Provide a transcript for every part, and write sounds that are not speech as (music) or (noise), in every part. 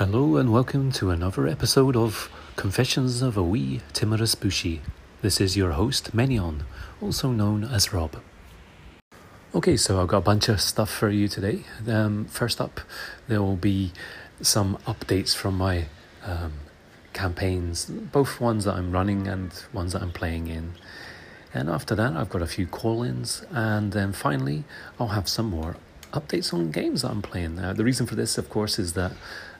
Hello and welcome to another episode of Confessions of a Wee Timorous Beastie. This is your host, Menion, also known as Rob. Okay, so I've got a bunch of stuff for you today. Um, first up, there will be some updates from my um, campaigns, both ones that I'm running and ones that I'm playing in. And after that, I've got a few call ins, and then finally, I'll have some more updates on games that I'm playing. Uh, the reason for this, of course, is that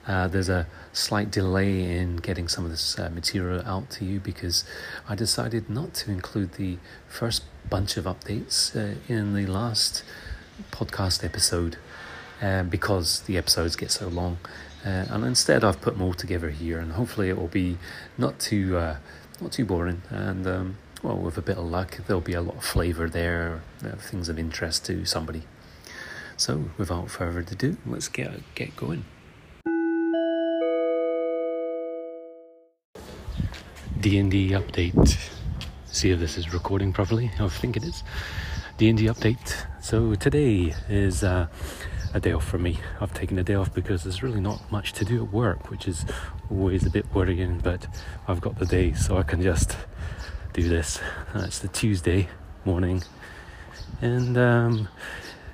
uh, there's a slight delay in getting some of this uh, material out to you because I decided not to include the first bunch of updates uh, in the last podcast episode um, because the episodes get so long. Uh, and instead, I've put them all together here, and hopefully, it will be not too uh, not too boring. And um, well, with a bit of luck, there'll be a lot of flavour there, uh, things of interest to somebody. So, without further ado, let's get get going. D&D update. See if this is recording properly. I think it is. D&D update. So today is uh, a day off for me. I've taken a day off because there's really not much to do at work, which is always a bit worrying. But I've got the day, so I can just do this. It's the Tuesday morning, and um,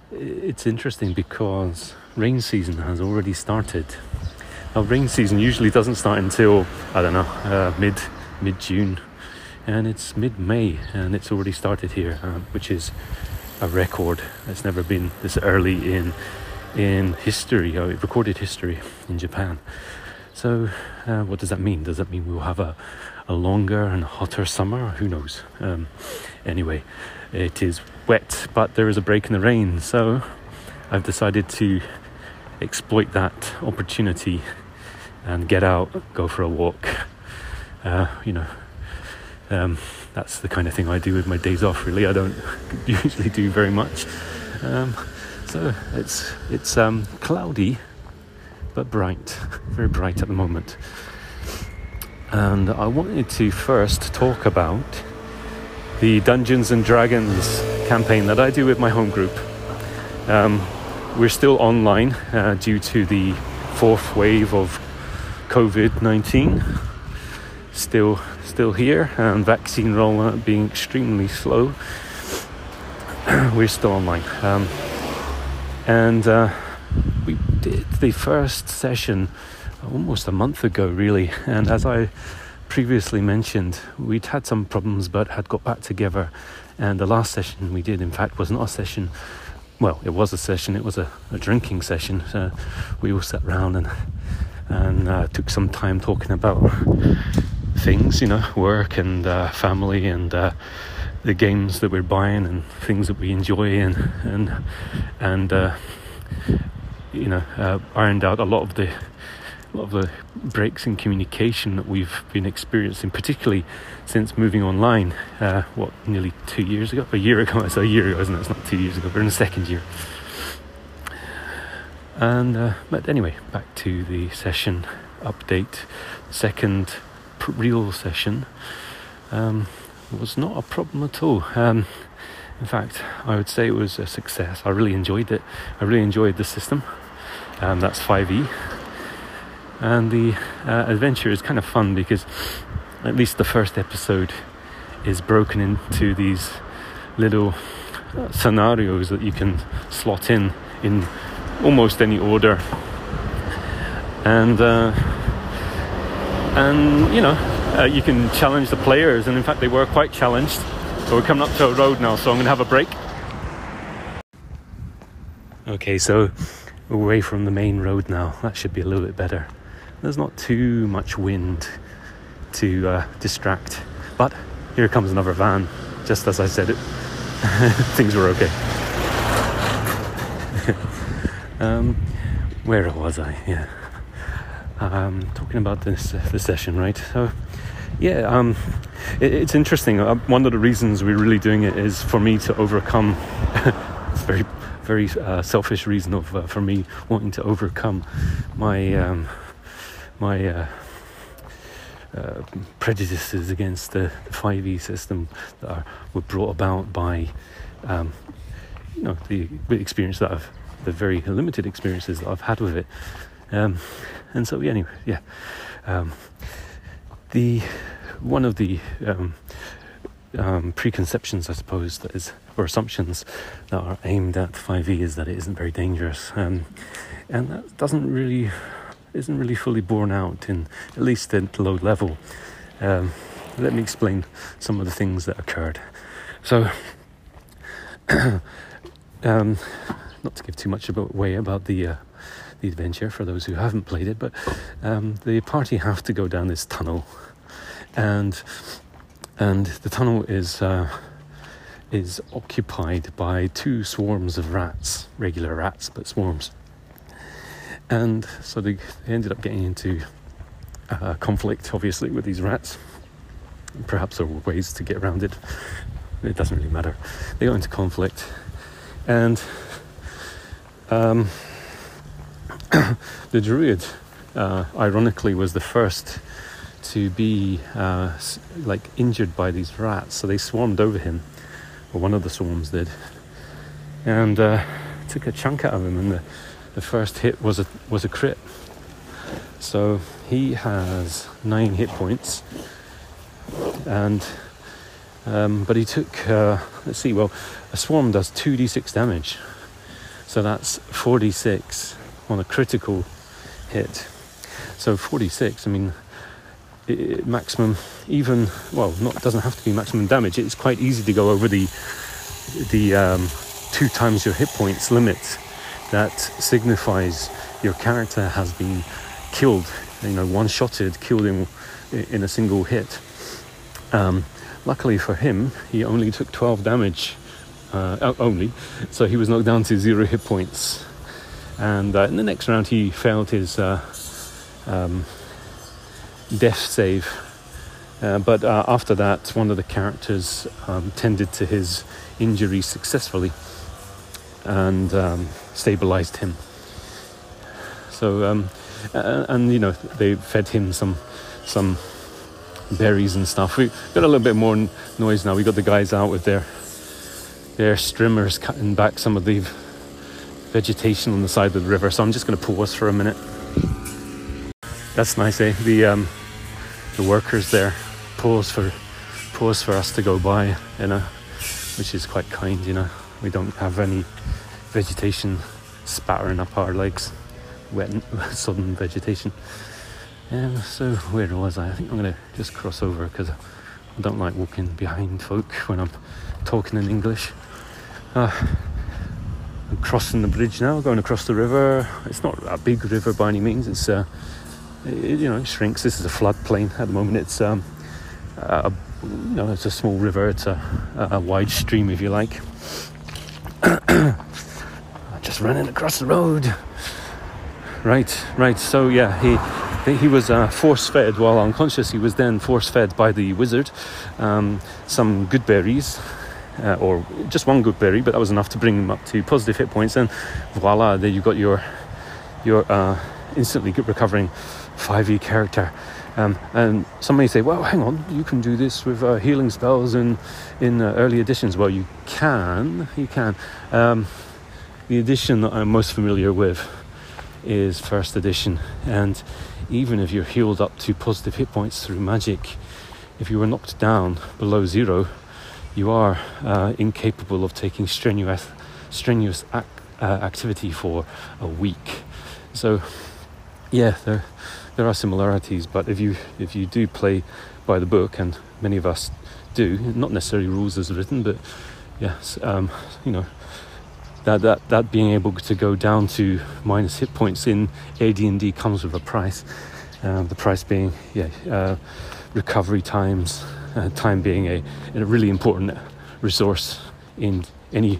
it's interesting because rain season has already started. Now, rain season usually doesn't start until I don't know uh, mid mid June, and it's mid May, and it's already started here, uh, which is a record. It's never been this early in in history, uh, recorded history in Japan. So, uh, what does that mean? Does that mean we'll have a, a longer and hotter summer? Who knows? Um, anyway, it is wet, but there is a break in the rain, so I've decided to exploit that opportunity and get out, go for a walk, uh, you know, um, that's the kind of thing I do with my days off. Really, I don't (laughs) usually do very much. Um, so it's it's um, cloudy, but bright, very bright at the moment. And I wanted to first talk about the Dungeons and Dragons campaign that I do with my home group. Um, we're still online uh, due to the fourth wave of COVID 19 still still here, and vaccine rollout being extremely slow. (clears throat) We're still online, um, and uh, we did the first session almost a month ago, really. And as I previously mentioned, we'd had some problems, but had got back together. And the last session we did, in fact, was not a session. Well, it was a session. It was a, a drinking session. So we all sat around and and uh, took some time talking about things, you know, work and uh, family and uh, the games that we're buying and things that we enjoy and and and uh, you know uh, ironed out a lot of the a lot of the breaks in communication that we've been experiencing, particularly since moving online. Uh, what nearly two years ago, a year ago. (laughs) It's a year ago, isn't it? It's not two years ago. We're in the second year. And uh, but anyway, back to the session update. Second real session um, was not a problem at all. Um, in fact, I would say it was a success. I really enjoyed it. I really enjoyed the system. Um, that's 5e. And the uh, adventure is kind of fun because at least the first episode is broken into these little uh, scenarios that you can slot in in almost any order. And uh, and you know uh, you can challenge the players. And in fact they were quite challenged. So we're coming up to a road now so i'm going to have a break. Okay so away from the main road now. That should be a little bit better. There's not too much wind to uh, distract. But here comes another van just as i said it. (laughs) Things were okay. (laughs) Um, where was i? Yeah um, talking about this uh, the session, right? So, yeah, um, it, it's interesting. Uh, one of the reasons we're really doing it is for me to overcome. it's (laughs) very, very uh, selfish reason of uh, for me wanting to overcome my um, my. Uh, uh, prejudices against the, the 5e system that are, were brought about by um, you know the, the experience that I've the very limited experiences that I've had with it um, And so, yeah, anyway, yeah. Um, the one of the um, um, preconceptions, I suppose, that is or assumptions that are aimed at 5e is that it isn't very dangerous, um, and that doesn't really isn't really fully borne out in at least at low level. Um, let me explain some of the things that occurred. So, (coughs) um, not to give too much away about the uh, the adventure for those who haven't played it, but um, the party have to go down this tunnel, and and the tunnel is uh, is occupied by two swarms of rats, regular rats, but swarms. And so they, they ended up getting into uh, conflict, obviously, with these rats. Perhaps there were ways to get around it. It doesn't really matter. They got into conflict, and um, (coughs) the druid, uh, ironically, was the first to be uh, like injured by these rats. So they swarmed over him, or one of the swarms did, and uh, took a chunk out of him. And the, the first hit was a was a crit. So he has nine hit points, and um, but he took uh, let's see. Well, a swarm does two d6 damage, so that's 46 on a critical hit. So 46. I mean it, maximum, even well, not doesn't have to be maximum damage. It's quite easy to go over the the um, two times your hit points limit. That signifies your character has been killed. You know, one-shotted, killed in in a single hit. Um, luckily for him, he only took 12 damage. Uh, only, so he was knocked down to zero hit points. And uh, in the next round, he failed his uh, um, death save. Uh, but uh, after that, one of the characters um, tended to his injury successfully and um, stabilized him. So, um, and you know, they fed him some some berries and stuff. We got a little bit more noise now. We got the guys out with their their strimmers cutting back some of the vegetation on the side of the river. So I'm just going to pause for a minute. That's nice, eh? The um, the workers there pause for pause for us to go by, you know, which is quite kind, you know. We don't have any vegetation spattering up our legs, wet (laughs) sudden vegetation. And so where was I? I think I'm gonna just cross over because I don't like walking behind folk when I'm talking in English. Uh, I'm crossing the bridge now, going across the river. It's not a big river by any means. It's uh, it, you know, it shrinks. This is a floodplain at the moment. It's um, a, you know, it's a small river. It's a, a wide stream, if you like. (coughs) Just running across the road. Right, right. So yeah, he he was uh, force fed while unconscious. He was then force fed by the wizard um, some good berries. Uh, or just one good berry, but that was enough to bring him up to positive hit points, and voila! There you got your your uh, instantly recovering 5e character. Um, and some may say, well, hang on, you can do this with uh, healing spells in, in uh, early editions. Well, you can, you can. Um, the edition that I'm most familiar with is first edition, and even if you're healed up to positive hit points through magic, if you were knocked down below zero, you are uh, incapable of taking strenuous, strenuous ac- uh, activity for a week. So, yeah, there, there are similarities, but if you if you do play by the book, and many of us do, not necessarily rules as written, but yes, um, you know, that, that that being able to go down to minus hit points in AD&D comes with a price. Uh, the price being yeah uh, recovery times, uh, time being a, a, really important resource in any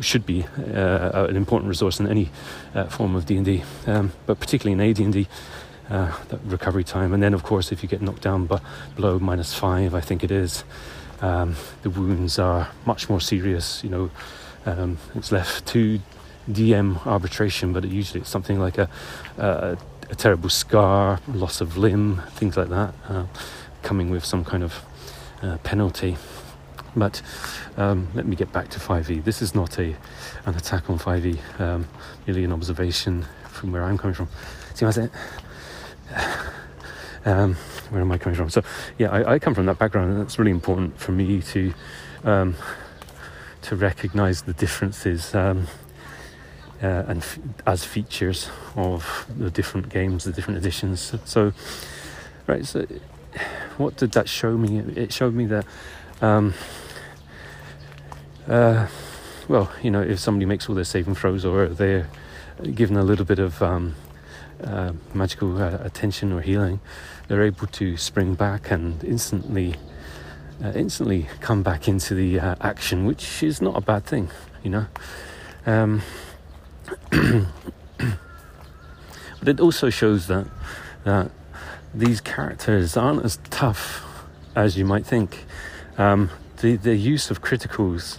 should be uh, an important resource in any uh, form of D&D, um, but particularly in AD&D uh, that recovery time. And then, of course, if you get knocked down b- below minus five, I think it is, um, the wounds are much more serious. You know, um, it's left to DM arbitration, but it usually it's something like a, a, a, terrible scar, loss of limb, things like that, uh, coming with some kind of uh, penalty. But um, let me get back to 5e. This is not a an attack on 5e, um, merely an observation from where I'm coming from. See what I (sighs) Um, where am I coming from? So, yeah, I, I, come from that background, and it's really important for me to um, to recognise the differences um, uh, and f- as features of the different games, the different editions. So, right. So, what did that show me? It showed me that. Um, uh, well, you know, if somebody makes all their saving throws or they're given a little bit of um, uh, magical uh, attention or healing, they're able to spring back and instantly, uh, instantly come back into the uh, action, which is not a bad thing, you know. Um, (clears throat) but it also shows that that these characters aren't as tough as you might think. Um, the the use of criticals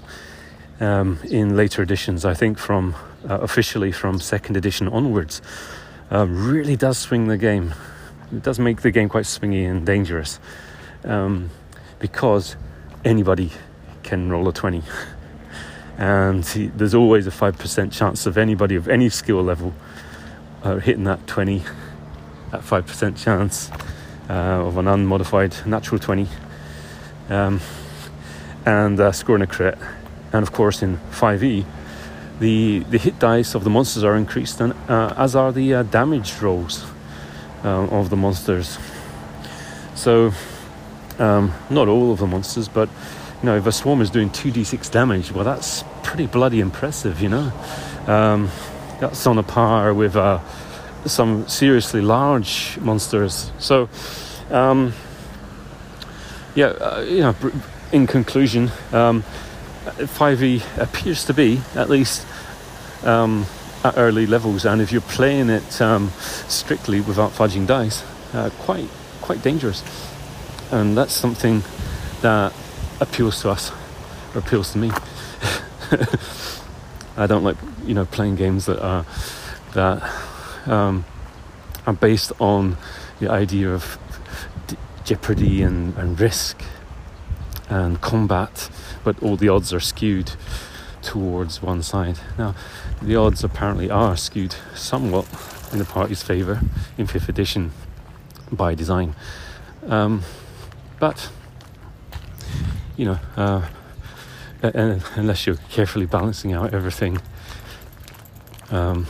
um, in later editions, I think from uh, officially from second edition onwards, uh, really does swing the game. It does make the game quite swingy and dangerous um, because anybody can roll a 20. (laughs) And he, there's always a 5% chance of anybody of any skill level uh, hitting that 20, that 5% chance uh, of an unmodified natural 20 um, and uh, scoring a crit. And of course, in 5e, the, the hit dice of the monsters are increased, and uh, as are the uh, damage rolls uh, of the monsters. So, um, not all of the monsters, but you know, if a swarm is doing 2d6 damage, well, that's pretty bloody impressive, you know. Um, that's on a par with uh, some seriously large monsters. So, um, yeah, uh, you know, in conclusion, um, 5e appears to be, at least um, at early levels, and if you're playing it um, strictly without fudging dice, uh, quite quite dangerous. And that's something that appeals to us, or appeals to me. (laughs) I don't like you know playing games that are that um, are based on the idea of jeopardy and, and risk and combat, but all the odds are skewed towards one side. Now, the odds apparently are skewed somewhat in the party's favour in 5th edition by design. Um, but, you know, uh, unless you're carefully balancing out everything, um,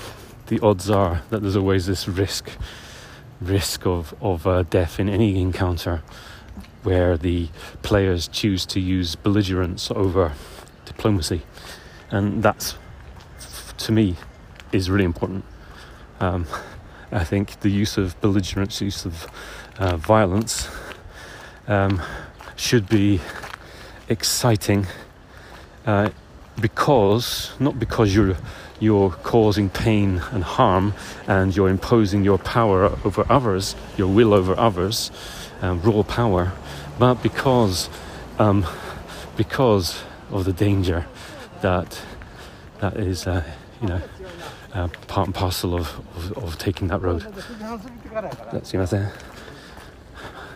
the odds are that there's always this risk risk of, of uh, death in any encounter where the players choose to use belligerence over diplomacy and that's to me is really important. Um, I think the use of belligerence, use of uh, violence, um, should be exciting uh, because not because you're you're causing pain and harm and you're imposing your power over others, your will over others, um, raw power, but because um, because of the danger that that is, uh, you know, uh, part and parcel of, of, of, taking that road. That's you know,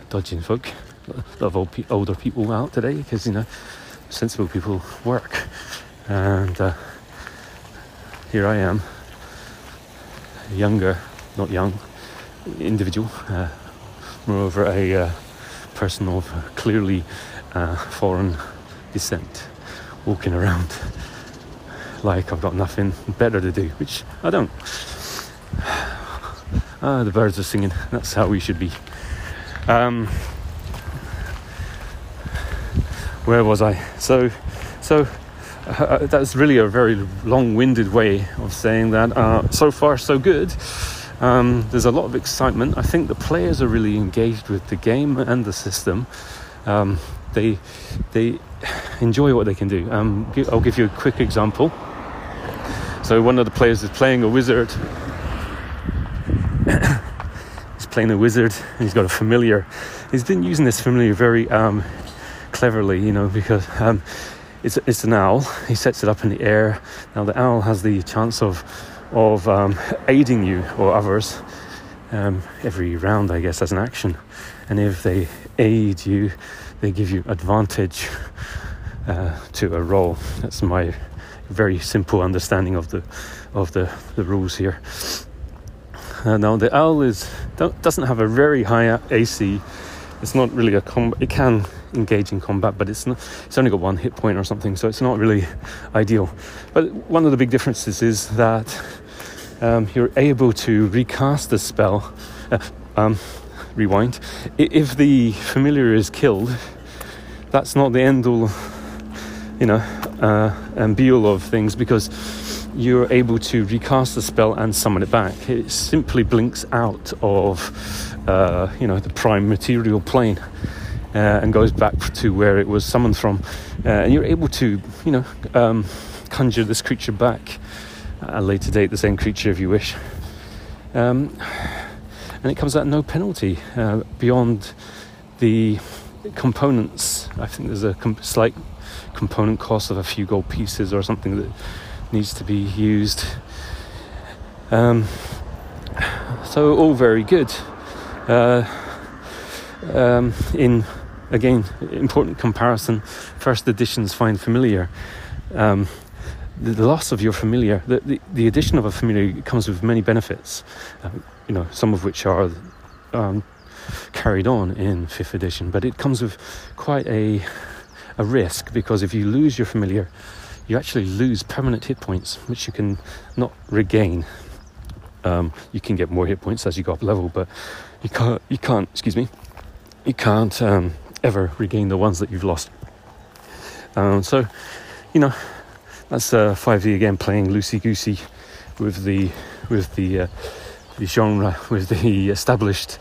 dodging folk. A lot of old pe- older people out today because you know, sensible people work, and uh, here I am, younger, not young, individual. Uh, moreover, a uh, person of clearly uh, foreign descent walking around like I've got nothing better to do, which I don't. (sighs) Ah, the birds are singing. That's how we should be. Um, where was I? So, so uh, that's really a very long-winded way of saying that. Uh, so far, so good. Um, there's a lot of excitement. I think the players are really engaged with the game and the system. Um, they they enjoy what they can do. Um, I'll give you a quick example. So one of the players is playing a wizard. (coughs) he's playing a wizard, and he's got a familiar. He's been using this familiar very um, cleverly, you know, because um, it's it's an owl. He sets it up in the air. Now the owl has the chance of of um, aiding you or others um, every round, I guess, as an action. And if they aid you, they give you advantage uh, to a roll. That's my very simple understanding of the of the, the rules here. Uh, now the owl is doesn't have a very high AC. It's not really a combat. It can engage in combat, but it's not. It's only got one hit point or something, so it's not really ideal. But one of the big differences is that um, you're able to recast the spell. Uh, um, rewind. If the familiar is killed, that's not the end all, you know, uh, and be all of things because you're able to recast the spell and summon it back. It simply blinks out of, uh, you know, the prime material plane. Uh, and goes back to where it was summoned from, uh, and you're able to, you know, um, conjure this creature back at a later date, the same creature if you wish. Um, and it comes at no penalty uh, beyond the components. I think there's a com- slight component cost of a few gold pieces or something that needs to be used. Um, so all very good. Uh, um, in again important comparison, first editions find familiar. Um, the, the, loss of your familiar, the, the, the, addition of a familiar comes with many benefits. Uh, you know, some of which are um, carried on in fifth edition, but it comes with quite a a risk because if you lose your familiar, you actually lose permanent hit points, which you can not regain. Um, you can get more hit points as you go up level, but you can't. You can't. Excuse me. You can't um, ever regain the ones that you've lost. Um, so, you know, that's uh, 5e again playing loosey goosey with the with the uh, the genre with the established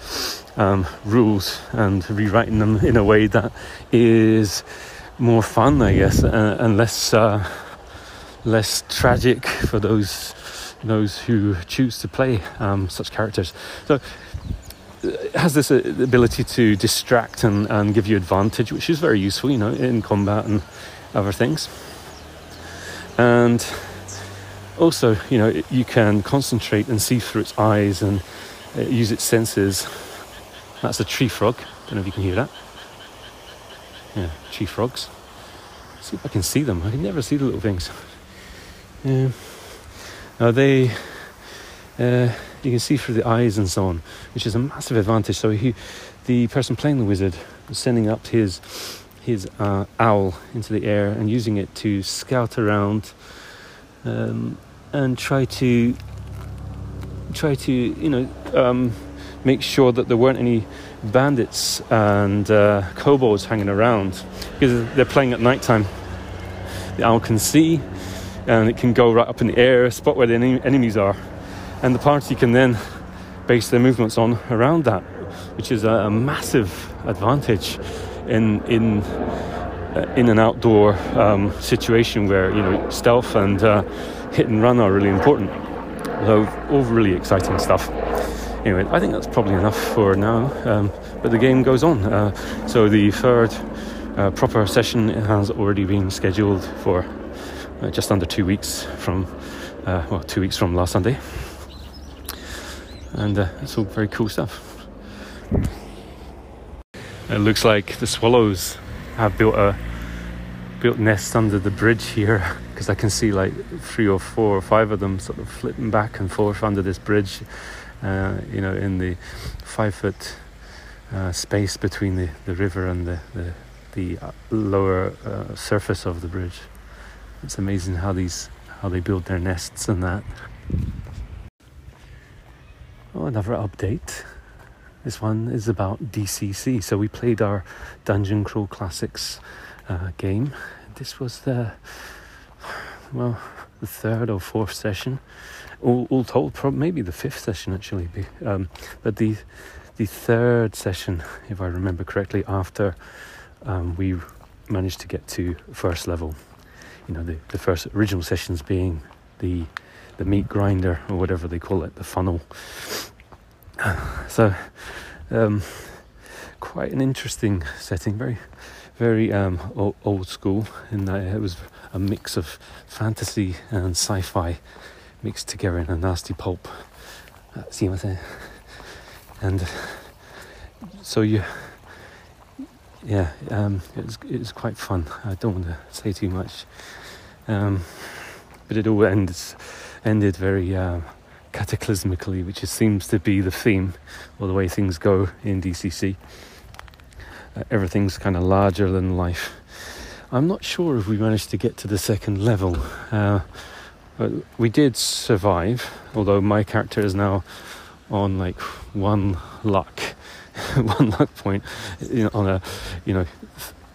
um, rules and rewriting them in a way that is more fun, I guess, uh, and less uh, less tragic for those those who choose to play um, such characters. So has this uh, ability to distract and, and give you advantage, which is very useful, you know, in combat and other things. And also, you know, you can concentrate and see through its eyes and uh, use its senses. That's a tree frog. Don't know if you can hear that. Yeah, tree frogs. See if I can see them. I can never see the little things. Yeah. Now they, uh, you can see through the eyes and so on, which is a massive advantage. So he, the person playing the wizard, was sending up his his uh, owl into the air and using it to scout around um, and try to try to you know um, make sure that there weren't any bandits and uh, kobolds hanging around because they're playing at night time. The owl can see and it can go right up in the air, spot where the en- enemies are, and the party can then base their movements on around that, which is a, a massive advantage in in uh, in an outdoor um, situation where you know stealth and uh, hit and run are really important. So all really exciting stuff. Anyway, I think that's probably enough for now. Um, but the game goes on. Uh, so the third uh, proper session has already been scheduled for uh, just under two weeks from uh, well two weeks from last Sunday, and it's all very cool stuff. It looks like the swallows have built a built nests under the bridge here (laughs) because I can see like three or four or five of them sort of flipping back and forth under this bridge. Uh, you know, in the five foot uh, space between the, the river and the the, the uh, lower uh, surface of the bridge. It's amazing how these how they build their nests and that. Oh, another update. This one is about DCC. So we played our Dungeon Crawl Classics uh, game. This was the well, the third or fourth session, all, all told, probably maybe the fifth session actually. Um, but the the third session, if I remember correctly, after um, we managed to get to first level. You know, the, the first original sessions being the the meat grinder or whatever they call it, the funnel. So, um, quite an interesting setting. Very, very um, old, school in that it was a mix of fantasy and sci-fi mixed together in a nasty pulp. Uh, see what I'm saying? And so you, yeah, um, it was it was quite fun. I don't want to say too much, um, but it all ends ended very. Uh, cataclysmically, which seems to be the theme or the way things go in DCC. Uh, everything's kind of larger than life. I'm not sure if we managed to get to the second level. Uh, we did survive, although my character is now on like one luck, (laughs) one luck point you know, on a, you know,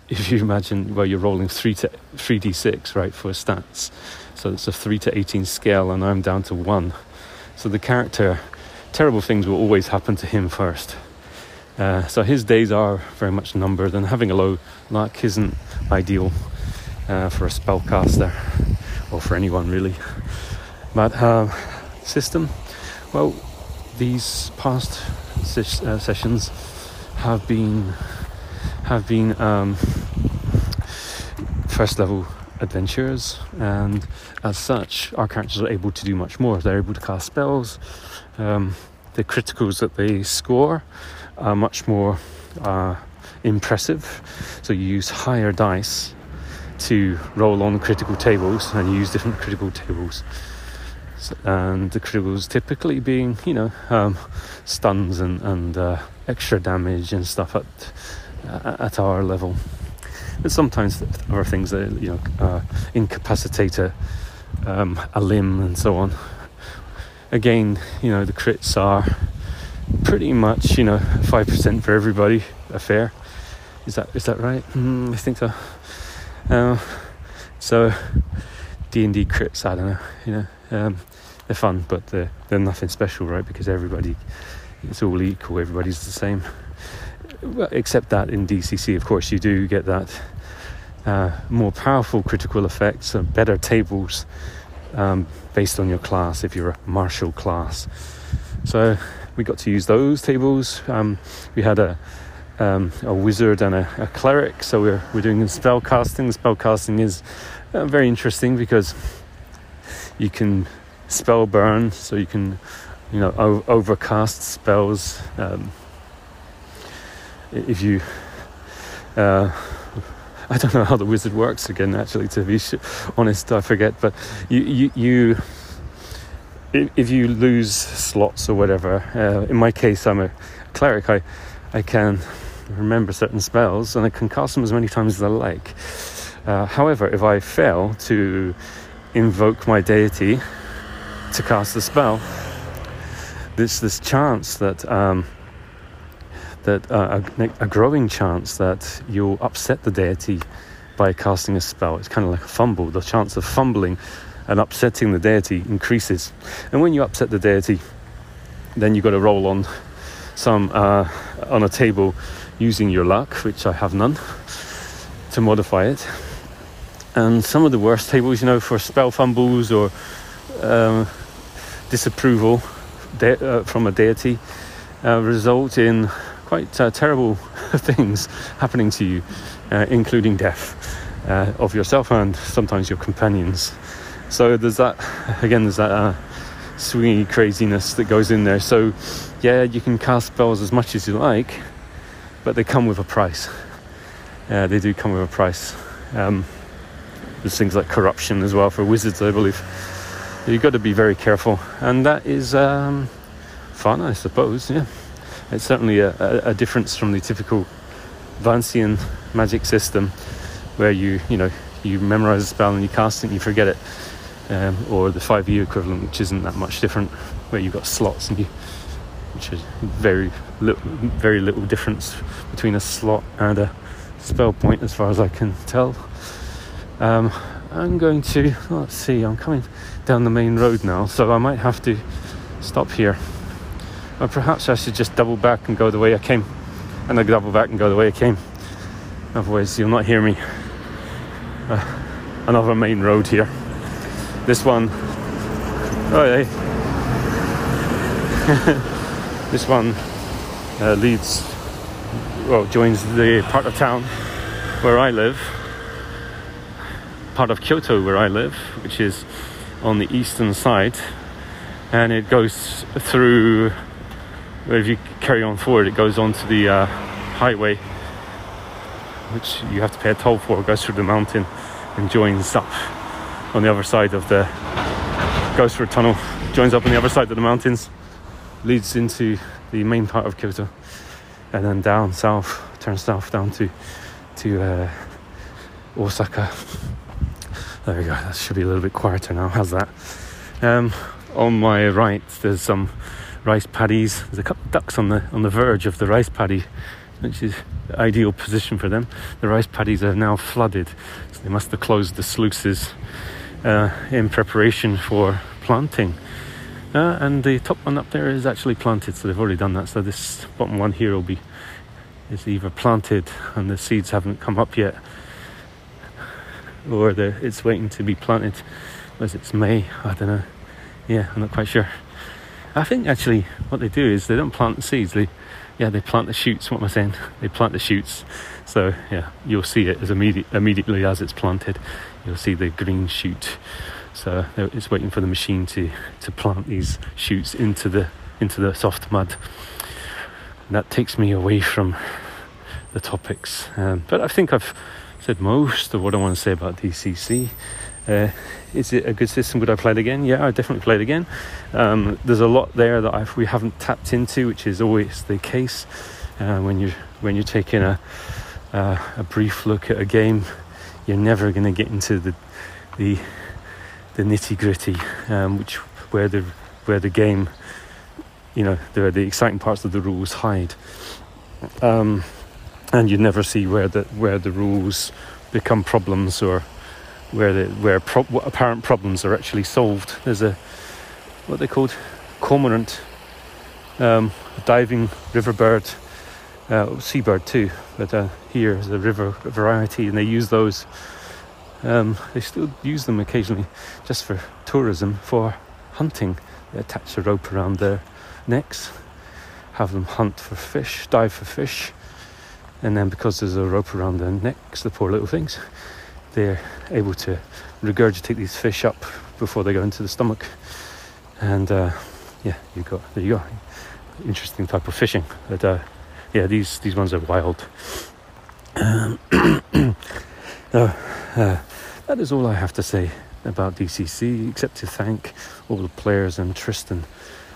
if you imagine well you're rolling three three d six right for stats, so it's a three to eighteen scale, and I'm down to one. So the character, terrible things will always happen to him first. Uh, so his days are very much numbered, and having a low luck isn't ideal uh, for a spellcaster or for anyone really. But uh, system, well, these past ses- uh, sessions have been have been um, first level adventures, and as such, our characters are able to do much more. They're able to cast spells. Um, the criticals that they score are much more uh, impressive. So you use higher dice to roll on critical tables, and you use different critical tables. And the criticals typically being, you know, um, stuns and, and uh, extra damage and stuff at at our level. But sometimes are things that you know uh, incapacitate a, um, a limb and so on. Again, you know the crits are pretty much you know five percent for everybody. A fair is that is that right? Mm, I think so. Uh, so D and D crits, I don't know. You know um, they're fun, but they're they're nothing special, right? Because everybody it's all equal. Everybody's the same except that in DCC, of course, you do get that uh, more powerful critical effects, and better tables um, based on your class if you're a martial class. So we got to use those tables. Um, we had a um, a wizard and a, a, cleric, so we're we're doing spell casting. Spell casting is uh, very interesting because you can spell burn, so you can you know o- overcast spells. If you uh, I don't know how the wizard works again. Actually, to be honest, I forget. But you, you, you if you lose slots or whatever. Uh, in my case, I'm a cleric. I, I can remember certain spells and I can cast them as many times as I like. Uh, however, if I fail to invoke my deity to cast the spell, there's this chance that um, that uh, a, a, growing chance that you'll upset the deity by casting a spell. It's kind of like a fumble. The chance of fumbling and upsetting the deity increases. And when you upset the deity, then you've got to roll on some uh, on a table using your luck, which I have none, to modify it. And some of the worst tables, you know, for spell fumbles or um, disapproval de- uh, from a deity, uh, result in quite uh, terrible (laughs) things happening to you, uh, including death uh, of yourself and sometimes your companions. So there's that, again, there's that uh, swingy craziness that goes in there. So, yeah, you can cast spells as much as you like, but they come with a price. Uh, they do come with a price. Um, there's things like corruption as well for wizards, I believe. You've got to be very careful, and that is um, fun, I suppose. Yeah. It's certainly a, a, a difference from the typical Vancian magic system where you, you know, you memorize a spell and you cast it and you forget it. Um, or the 5e equivalent, which isn't that much different, where you've got slots and you, which is very little, very little difference between a slot and a spell point, as far as I can tell. Um, I'm going to let's see. I'm coming down the main road now, so I might have to stop here. Or perhaps I should just double back and go the way I came. And I double back and go the way I came. Otherwise, you'll not hear me. Uh, another main road here. This one. Oh, hey. (laughs) this one uh, leads, well, joins the part of town where I live. Part of Kyoto where I live, which is on the eastern side. And it goes through if you carry on forward, it goes onto the uh, highway, which you have to pay a toll for. It goes through the mountain and joins up on the other side of the goes through a tunnel joins up on the other side of the mountains, leads into the main part of Kyoto, and then down south, turns south down to to uh, Osaka. There we go. That should be a little bit quieter now. How's that? Um, on my right, there's some rice paddies. There's a couple of ducks on the on the verge of the rice paddy, which is the ideal position for them. The rice paddies are now flooded, so they must have closed the sluices uh, in preparation for planting. Uh, and the top one up there is actually planted, so they've already done that. So this bottom one here will be is either planted and the seeds haven't come up yet, or it's waiting to be planted. As it's May, I don't know. Yeah, I'm not quite sure. I think actually what they do is they don't plant the seeds. They, yeah, they plant the shoots. What am I saying? (laughs) They plant the shoots. So yeah, you'll see it as immediate, immediately as it's planted. You'll see the green shoot. So it's waiting for the machine to to plant these shoots into the into the soft mud. And that takes me away from the topics. Um, but I think I've said most of what I want to say about DCC. Uh, is it a good system? Would I play it again? Yeah, I definitely play it again. Um, there's a lot there that I've, we haven't tapped into, which is always the case uh, when you're when you're taking a uh, a brief look at a game. You're never going to get into the the the nitty gritty, um, which where the where the game, you know, the the exciting parts of the rules hide. Um, and you never see where the where the rules become problems or where the where pro- apparent problems are actually solved. There's a what they called cormorant, um, diving river bird, uh, seabird too, but uh, here is a river variety, and they use those. Um, they still use them occasionally, just for tourism, for hunting. They attach a rope around their necks, have them hunt for fish, dive for fish, and then because there's a rope around their necks, the poor little things, they're able to regurgitate these fish up before they go into the stomach. And uh, yeah, you got there you go. Interesting type of fishing. But uh, yeah, these these ones are wild. Um, (coughs) uh, that is all I have to say about DCC, except to thank all the players and Tristan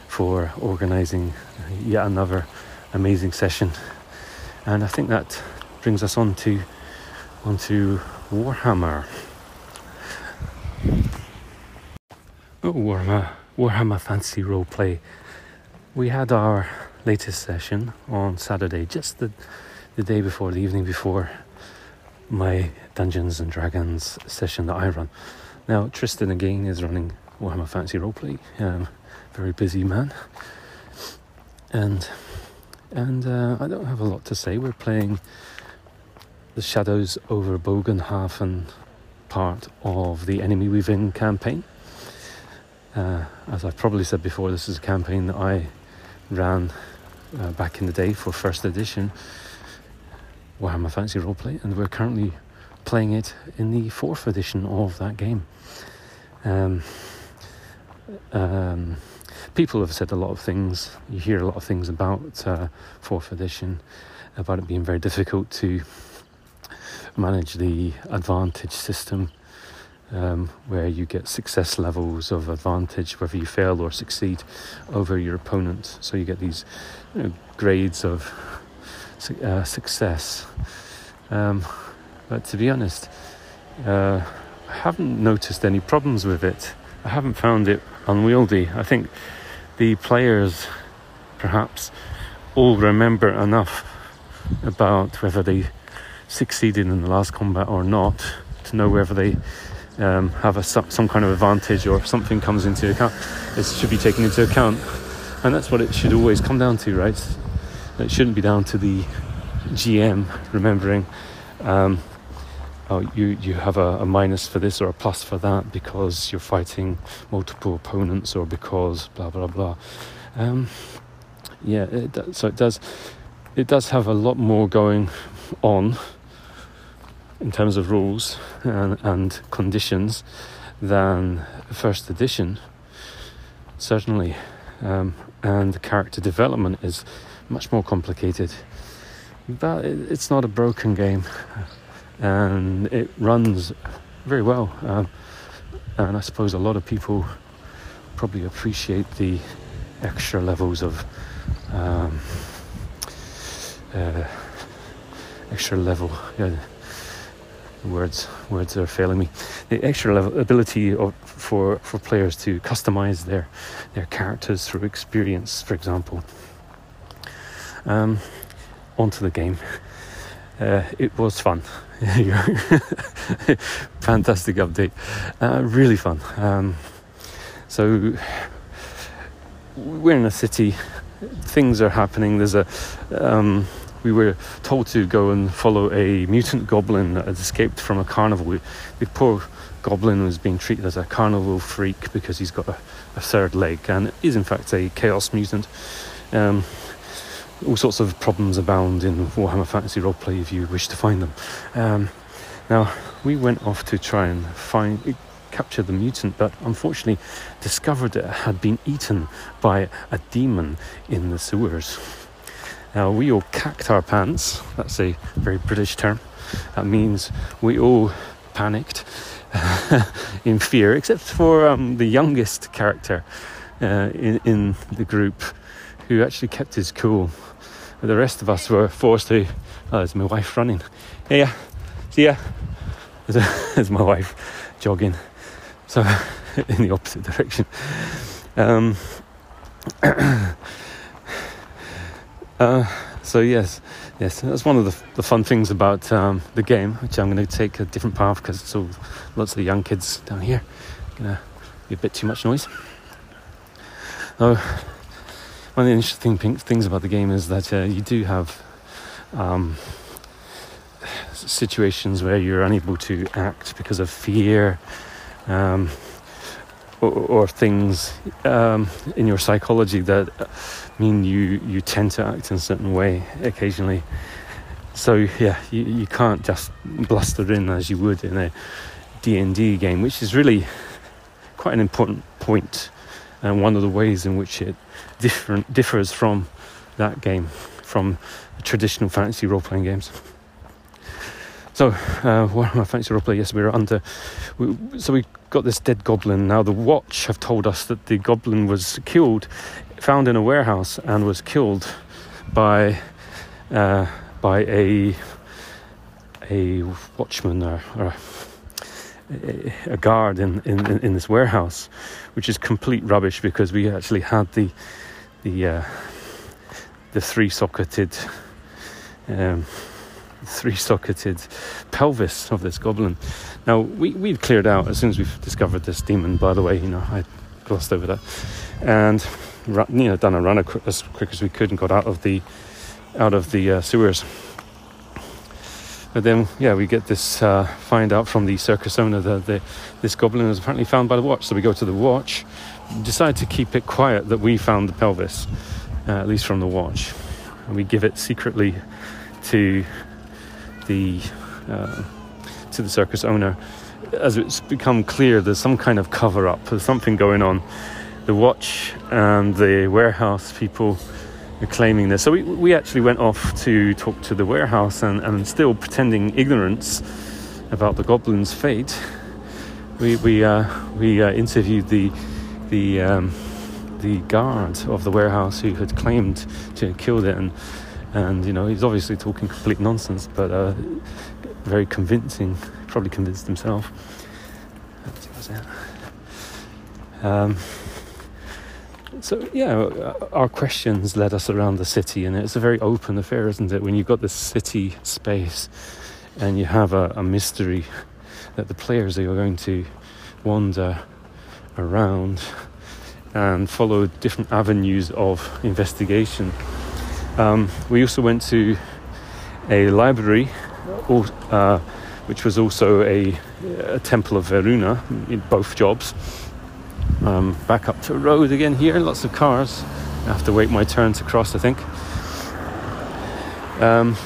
for organising yet another amazing session. And I think that brings us on to onto Warhammer. Oh, Warhammer, Warhammer Fantasy Roleplay. We had our latest session on Saturday, just the, the day before, the evening before my Dungeons and Dragons session that I run. Now, Tristan again is running Warhammer Fantasy Roleplay. Um, very busy man. And and uh, I don't have a lot to say. We're playing the Shadows over Bogenhafen part of the Enemy Within campaign. Uh, as I've probably said before, this is a campaign that I ran uh, back in the day for first edition Warhammer Fantasy Roleplay, and we're currently playing it in the fourth edition of that game. Um, um, people have said a lot of things. You hear a lot of things about uh, fourth edition, about it being very difficult to manage the advantage system, um, where you get success levels of advantage, whether you fail or succeed over your opponent. So you get these you know, grades of uh, success. Um, but to be honest, uh, I haven't noticed any problems with it. I haven't found it unwieldy. I think the players perhaps all remember enough about whether they succeeded in the last combat or not to know whether they um, have a, some kind of advantage or if something comes into account. It should be taken into account, and that's what it should always come down to, right? It shouldn't be down to the GM remembering. Um, oh, you, you have a, a, minus for this or a plus for that because you're fighting multiple opponents or because blah blah blah. Um, yeah, it, so it does it does have a lot more going on in terms of rules and, and conditions than first edition. Certainly, um, and the character development is much more complicated. But it, it's not a broken game and it runs very well. Um, and I suppose a lot of people probably appreciate the extra levels of um, uh, extra level. Yeah, words words are failing me. The extra level ability of, for for players to customize their their characters through experience, for example. Um, onto the game. Uh, it was fun. (laughs) Fantastic update. Uh, really fun. Um, so we're in a city. Things are happening. There's a. Um, we were told to go and follow a mutant goblin that had escaped from a carnival. The poor goblin was being treated as a carnival freak because he's got a, a third leg and is in fact a chaos mutant. Um, all sorts of problems abound in Warhammer Fantasy Roleplay if you wish to find them. Um, now, we went off to try and find capture the mutant, but unfortunately discovered it had been eaten by a demon in the sewers. Now, we all cacked our pants. That's a very British term. That means we all panicked (laughs) in fear, except for um, the youngest character uh, in, in the group who actually kept his cool but the rest of us were forced to. Oh, there's my wife running. Hey, yeah, see ya. There's, (laughs) there's my wife jogging. So, (laughs) in the opposite direction. Um, (clears throat) uh, so yes, yes, that's one of the, the fun things about um, the game, which I'm going to take a different path because it's all lots of the young kids down here. Gonna be a bit too much noise. Oh, one of the interesting things about the game is that uh, you do have um, situations where you're unable to act because of fear um, or, or, things um, in your psychology that mean you, you tend to act in a certain way occasionally. So yeah, you, you can't just bluster in as you would in a D&D game, which is really quite an important point and one of the ways in which it different differs from that game, from traditional fantasy role playing games. So, uh, my fantasy role play? Yes, we were under. We, so we got this dead goblin. Now the watch have told us that the goblin was killed, found in a warehouse, and was killed by uh, by a a watchman or, or a, a guard in, in, in this warehouse, which is complete rubbish because we actually had the the uh, the three socketed um, three socketed pelvis of this goblin. Now we we've cleared out as soon as we've discovered this demon. By the way, you know I glossed over that, and you know done a run as quick as we could and got out of the out of the uh, sewers. But then, yeah, we get this uh, find out from the circus owner that this goblin was apparently found by the watch. So we go to the watch, decide to keep it quiet that we found the pelvis, uh, at least from the watch, and we give it secretly to the uh, to the circus owner. As it's become clear, there's some kind of cover up. There's something going on. The watch and the warehouse people are claiming this. So we, we actually went off to talk to the warehouse and, and still pretending ignorance about the goblin's fate. We, we, uh, we uh, interviewed the, the, um, the guard of the warehouse who had claimed to have killed it. And, and you know, he's obviously talking complete nonsense, but uh, very convincing, probably convinced himself. Um, so yeah, our questions led us around the city, and it's a very open affair, isn't it? When you've got this city space, and you have a, a mystery that the players are going to wander around and follow different avenues of investigation. Um, we also went to a library, uh, which was also a, a temple of Verena in both jobs um, back up to road again here, lots of cars. I have to wait my turn to cross, I think. Um,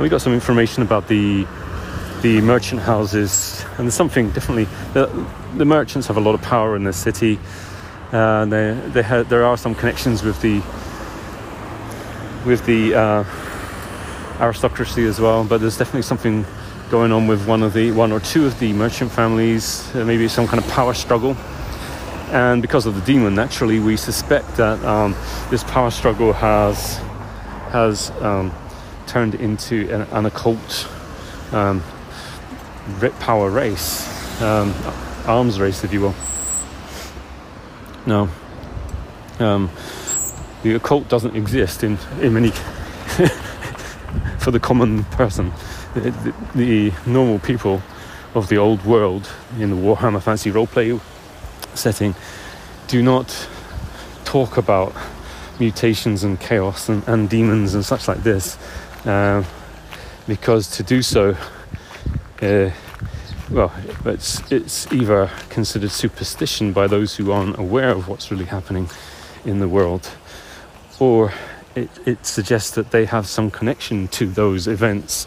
we got some information about the the merchant houses, and there's something differently. The, the merchants have a lot of power in the city. Uh, they, they have, there are some connections with the with the uh, aristocracy as well, but there's definitely something going on with one of the one or two of the merchant families. Uh, maybe some kind of power struggle and because of the demon, naturally, we suspect that um, this power struggle has has um, turned into an, an occult um, power race, um, arms race, if you will. No, um, the occult doesn't exist in in many (laughs) for the common person. The, the, the, normal people of the old world in the Warhammer Fantasy roleplay setting do not talk about mutations and chaos and, and demons and such like this, uh, because to do so, uh, well, it's it's either considered superstition by those who aren't aware of what's really happening in the world, or it, it suggests that they have some connection to those events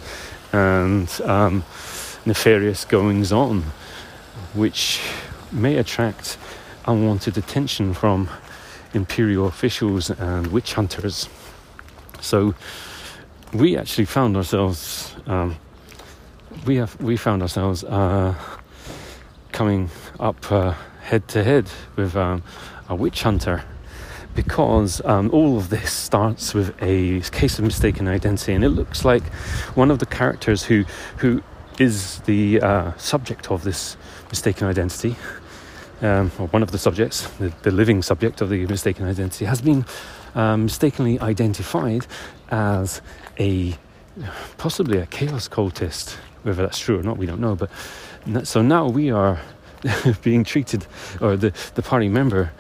and um, nefarious goings on, which may attract unwanted attention from imperial officials and witch hunters. So we actually found ourselves um, we have we found ourselves uh, coming up head to head with um, a witch hunter because um, all of this starts with a case of mistaken identity, and it looks like one of the characters who who is the uh, subject of this mistaken identity, um, or one of the subjects, the, the, living subject of the mistaken identity, has been um, mistakenly identified as a possibly a chaos cultist. Whether that's true or not, we don't know. But so now we are (laughs) being treated, or the, the party member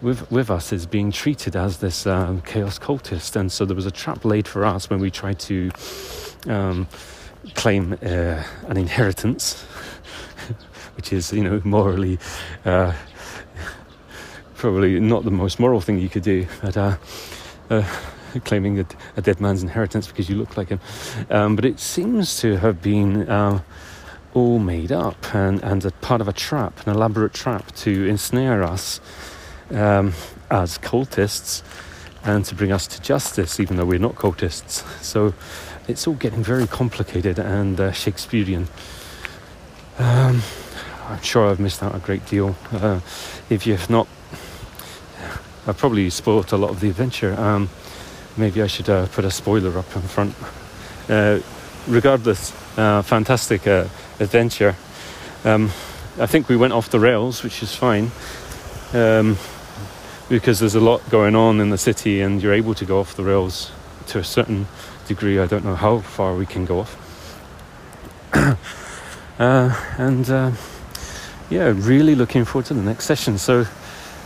with with us is being treated as this um, chaos cultist, and so there was a trap laid for us when we tried to um, claim uh, an inheritance, which is you know morally uh, probably not the most moral thing you could do, but. Uh, uh claiming a, a, dead man's inheritance because you look like him, um, but it seems to have been uh, all made up and, and a part of a trap, an elaborate trap to ensnare us um, as cultists and to bring us to justice, even though we're not cultists. So it's all getting very complicated and uh, Shakespearean. Um, I'm sure I've missed out a great deal. Uh, if you've not, I've probably spoiled a lot of the adventure. Um, maybe I should uh, put a spoiler up in front. Uh, regardless, uh, fantastic uh, adventure. Um, I think we went off the rails, which is fine. Um, because there's a lot going on in the city and you're able to go off the rails to a certain degree. I don't know how far we can go off. (coughs) uh, and uh, yeah, really looking forward to the next session. So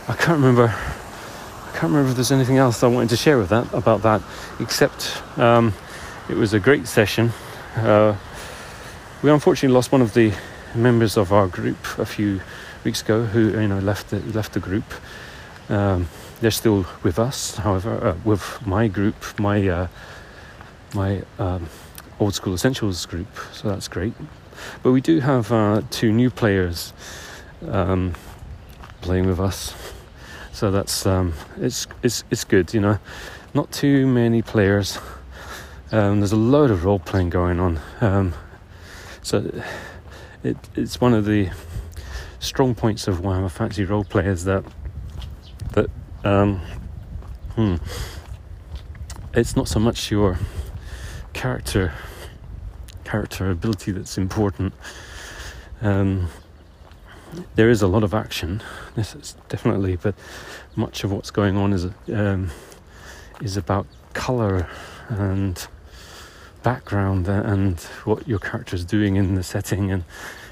I can't remember. I can't remember if there's anything else I wanted to share with that about that, except um, it was a great session. Uh, we unfortunately lost one of the members of our group a few weeks ago, who you know left the, left the group. Um, they're still with us, however, uh, with my group, my uh, my um, old school essentials group. So that's great. But we do have uh, two new players um, playing with us, so that's um, it's it's it's good. You know, not too many players. Um, there's a load of role playing going on, um, so it, it's one of the strong points of Warhammer Fantasy role players that that um, hmm, it's not so much your character character ability that's important. Um, there is a lot of action, this is definitely, but much of what's going on is um, is about color and background and what your character is doing in the setting and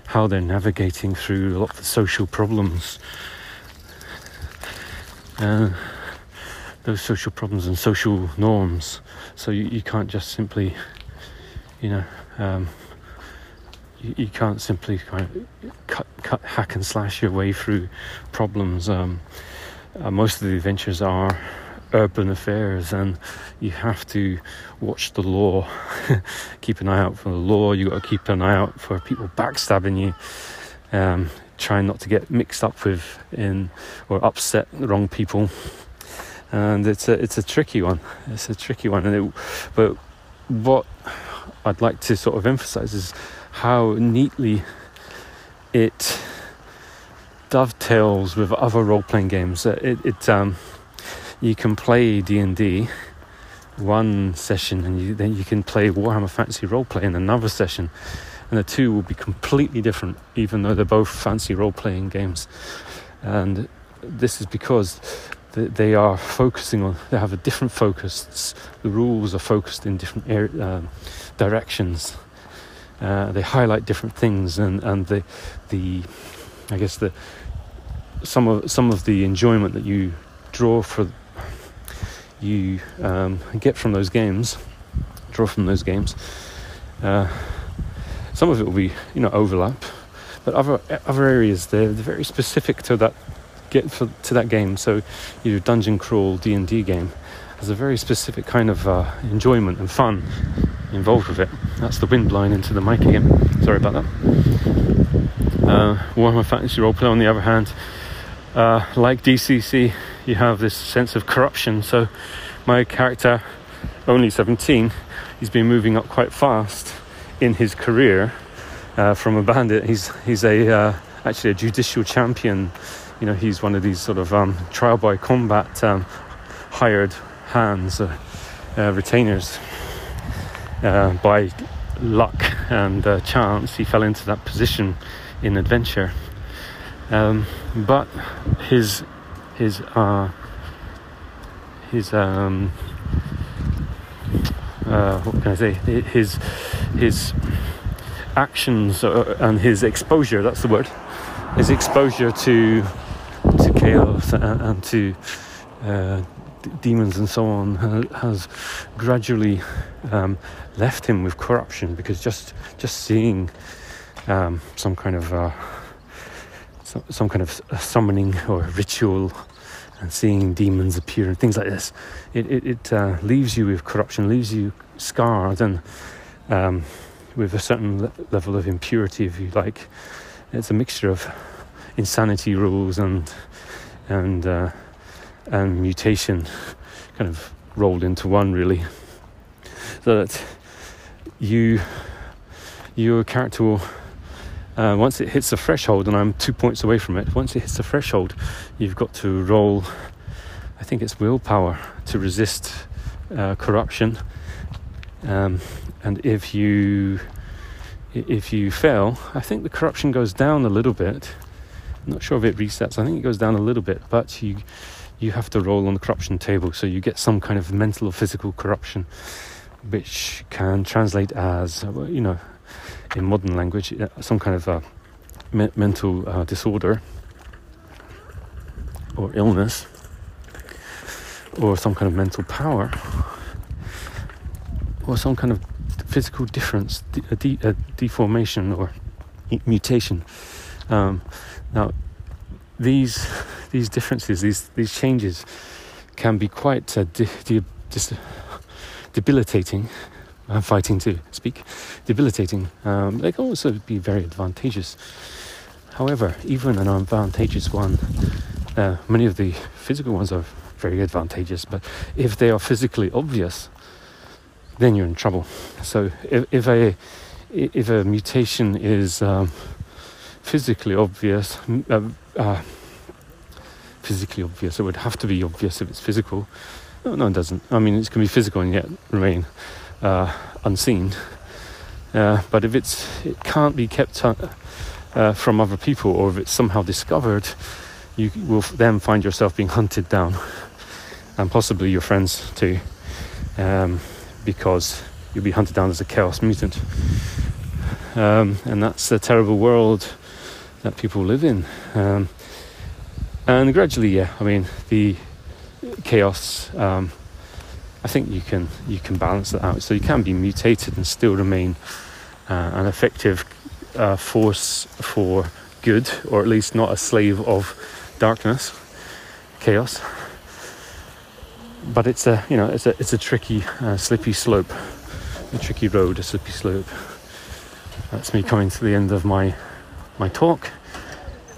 how they're navigating through a lot of social problems uh, those social problems and social norms. So you, you can't just simply, you know, um, you, you, can't simply kind of cut, cut, hack and slash your way through problems. Um, uh, most of the adventures are urban affairs, and you have to watch the law, (laughs) keep an eye out for the law. You got to keep an eye out for people backstabbing you. Um, trying not to get mixed up with in or upset the wrong people. And it's a it's a tricky one. It's a tricky one. And it, but what I'd like to sort of emphasize is how neatly it dovetails with other role-playing games. Uh, it, it um, you can play D and D one session, and you, then you can play Warhammer Fantasy Roleplay in another session, and the two will be completely different, even though they're both fancy role-playing games. And this is because they are focusing on they have a different focus. The rules are focused in different uh, directions. Uh, they highlight different things and and the the I guess the some of some of the enjoyment that you draw for you um, get from those games draw from those games uh, some of it will be you know overlap but other other areas they're, they're very specific to that get for, to that game. So your dungeon crawl D and D game has a very specific kind of uh, enjoyment and fun involved with it. That's the wind blowing into the mic again. Sorry about that. Uh, Warhammer Fantasy Roleplay, on the other hand, uh, like DCC, you have this sense of corruption. So my character, only 17, he's been moving up quite fast in his career. Uh, from a bandit, he's he's a uh, actually a judicial champion you know he's one of these sort of um, trial by combat um, hired hands, uh, uh, retainers. Uh, by luck and uh, chance, he fell into that position in adventure. Um, but his his uh, his um, uh, what can I say? His his actions and his exposure—that's the word—his exposure to to chaos and, and to uh, demons and so on has gradually um, left him with corruption because just just seeing um, some kind of uh, some, some kind of summoning or ritual and seeing demons appear and things like this, it, it, it uh, leaves you with corruption, leaves you scarred and um, with a certain le- level of impurity, if you like. It's a mixture of insanity rules and and uh, and mutation kind of rolled into one really. So that you your character will uh, once it hits the threshold and I'm two points away from it once it hits the threshold you've got to roll I think it's willpower to resist uh, corruption. Um, and if you if you fail I think the corruption goes down a little bit I'm not sure if it resets. I think it goes down a little bit, but you you have to roll on the corruption table, so you get some kind of mental or physical corruption, which can translate as you know, in modern language, uh, some kind of uh, me- mental uh, disorder or illness, or some kind of mental power, or some kind of physical difference, a, de- a deformation or mutation. Um, now, these (laughs) these differences, these these changes, can be quite uh, de- de- debilitating. I'm fighting to speak. Debilitating. Um, they can also be very advantageous. However, even an advantageous one, uh, many of the physical ones are very advantageous. But if they are physically obvious, then you're in trouble. So if, if a if a mutation is um, physically obvious. Uh, uh, physically obvious. It would have to be obvious if it's physical. No, no, it doesn't. I mean, it can be physical and yet remain uh, unseen. Uh, but if it's, it can't be kept uh, from other people, or if it's somehow discovered, you will then find yourself being hunted down, and possibly your friends too, um, because you'll be hunted down as a chaos mutant. Um, and that's a terrible world that people live in. Um, and gradually, yeah, I mean the chaos. Um, I think you can you can balance that out. So you can be mutated and still remain uh, an effective uh, force for good, or at least not a slave of darkness, chaos. But it's a you know it's a it's a tricky, uh, slippy slope, a tricky road, a slippy slope. That's me coming to the end of my my talk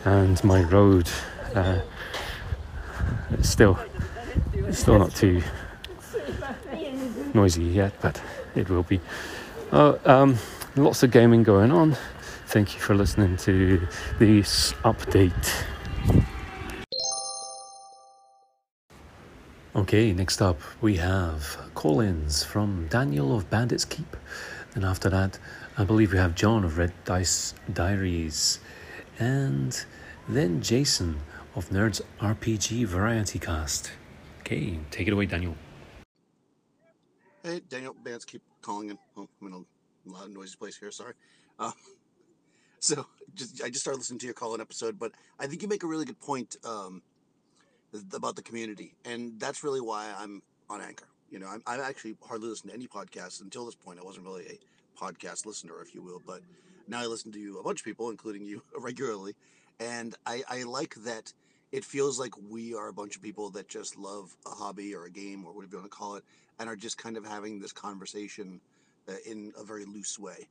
and my road. Uh, it's still it's still not too noisy yet, but it will be. Oh, um, lots of gaming going on. Thank you for listening to this update. Okay, next up we have call ins from Daniel of Bandits Keep, and after that, I believe we have John of Red Dice Diaries. And then Jason of Nerds RPG Variety Cast. Okay, take it away, Daniel. Hey, Daniel, Bandits Keep calling in. Oh, I'm in a loud, noisy place here. Sorry. Uh, (laughs) so, just I just started listening to your call-in episode, but I think you make a really good point um, about the community, and that's really why I'm on Anchor. You know, I'm, I've actually hardly listened to any podcasts until this point. I wasn't really a podcast listener, if you will, but now I listen to you a bunch of people, including you, (laughs) regularly, and I, I like that it feels like we are a bunch of people that just love a hobby or a game or whatever you want to call it, and are just kind of having this conversation uh, in a very loose way.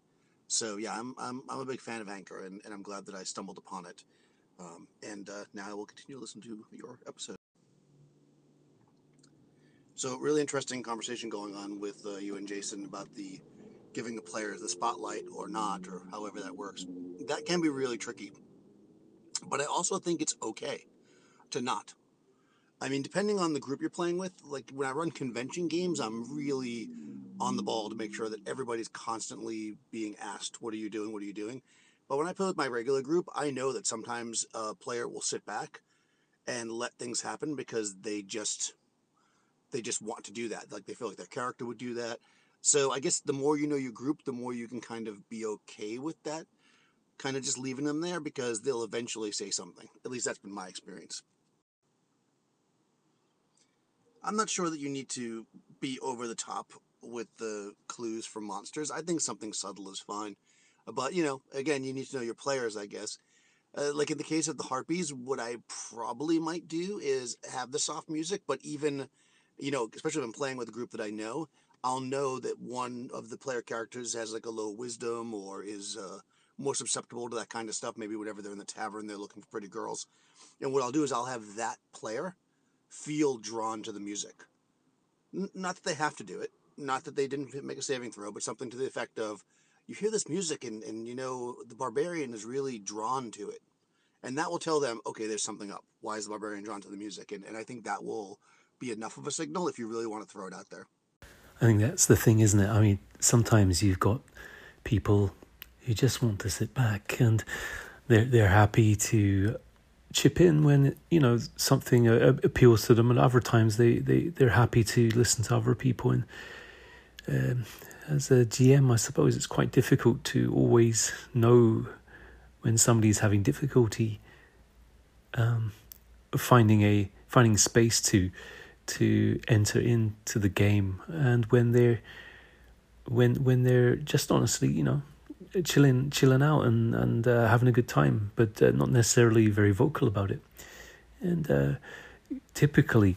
So yeah, I'm I'm, I'm a big fan of Anchor, and, and I'm glad that I stumbled upon it. Um, and uh, now I will continue to listen to your episode. So really interesting conversation going on with uh, you and Jason about the giving the players the spotlight or not, or however that works. That can be really tricky. But I also think it's okay to not. I mean, depending on the group you're playing with, like when I run convention games, I'm really on the ball to make sure that everybody's constantly being asked, What are you doing? What are you doing? But when I play with my regular group, I know that sometimes a player will sit back and let things happen because they just they just want to do that. Like they feel like their character would do that. So I guess the more you know your group, the more you can kind of be okay with that. Kind of just leaving them there because they'll eventually say something. At least that's been my experience. I'm not sure that you need to be over the top with the clues for monsters. I think something subtle is fine. But, you know, again, you need to know your players, I guess. Uh, like in the case of the Harpies, what I probably might do is have the soft music, but even, you know, especially I'm playing with a group that I know, I'll know that one of the player characters has like a low wisdom or is uh, more susceptible to that kind of stuff. Maybe whenever they're in the tavern, they're looking for pretty girls. And what I'll do is I'll have that player feel drawn to the music. N- not that they have to do it, not that they didn't make a saving throw, but something to the effect of you hear this music and, and you know the barbarian is really drawn to it. And that will tell them, okay, there's something up. Why is the barbarian drawn to the music? And, and I think that will be enough of a signal if you really want to throw it out there. I think that's the thing, isn't it? I mean, sometimes you've got people who just want to sit back and they're they're happy to chip in when you know something uh, appeals to them, and other times they they they're happy to listen to other people. And um, as a GM, I suppose it's quite difficult to always know when somebody's having difficulty um, finding a finding space to to enter into the game, and when they're when when they're just honestly, you know, chilling chilling out and and uh, having a good time, but uh, not necessarily very vocal about it. And uh, typically,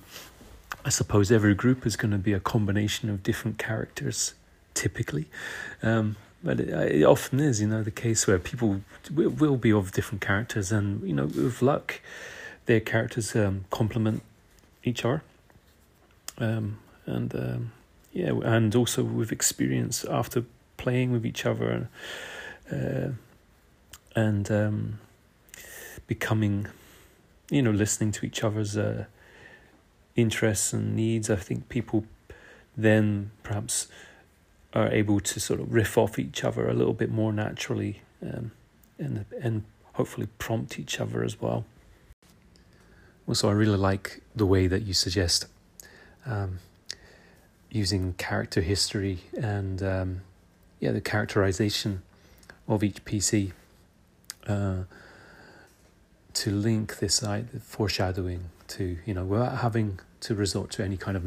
I suppose every group is going to be a combination of different characters. Typically, um, but it, it, often is, you know, the case where people will, will be of different characters, and you know, with luck, their characters um, complement each other. Um, and um, yeah, and also with experience after playing with each other uh, and um, becoming, you know, listening to each other's uh, interests and needs. I think people then perhaps are able to sort of riff off each other a little bit more naturally um, and and hopefully prompt each other as well. Also, I really like the way that you suggest um, using character history and um, yeah, the characterization of each PC uh, to link this foreshadowing to you know without having to resort to any kind of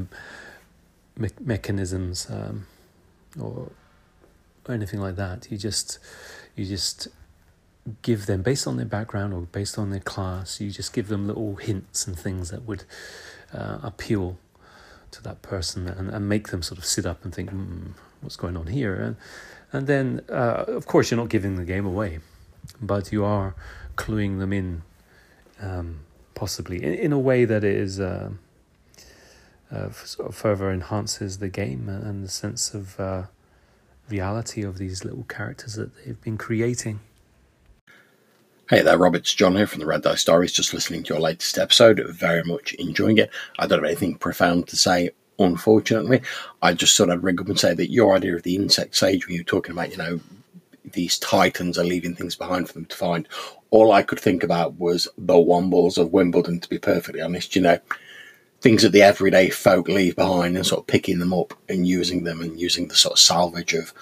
me- mechanisms um, or or anything like that. You just you just give them based on their background or based on their class. You just give them little hints and things that would uh, appeal to that person and, and make them sort of sit up and think, hmm, what's going on here? And and then, uh, of course, you're not giving the game away, but you are cluing them in, um, possibly in, in a way that is uh, uh, sort of further enhances the game and the sense of uh, reality of these little characters that they've been creating. Hey there, Rob. It's John here from the Red Dice Stories. Just listening to your latest episode. Very much enjoying it. I don't have anything profound to say, unfortunately. I just thought I'd ring up and say that your idea of the insect age, when you were talking about, you know, these titans are leaving things behind for them to find, all I could think about was the Wombles of Wimbledon, to be perfectly honest. You know, things that the everyday folk leave behind and sort of picking them up and using them and using the sort of salvage of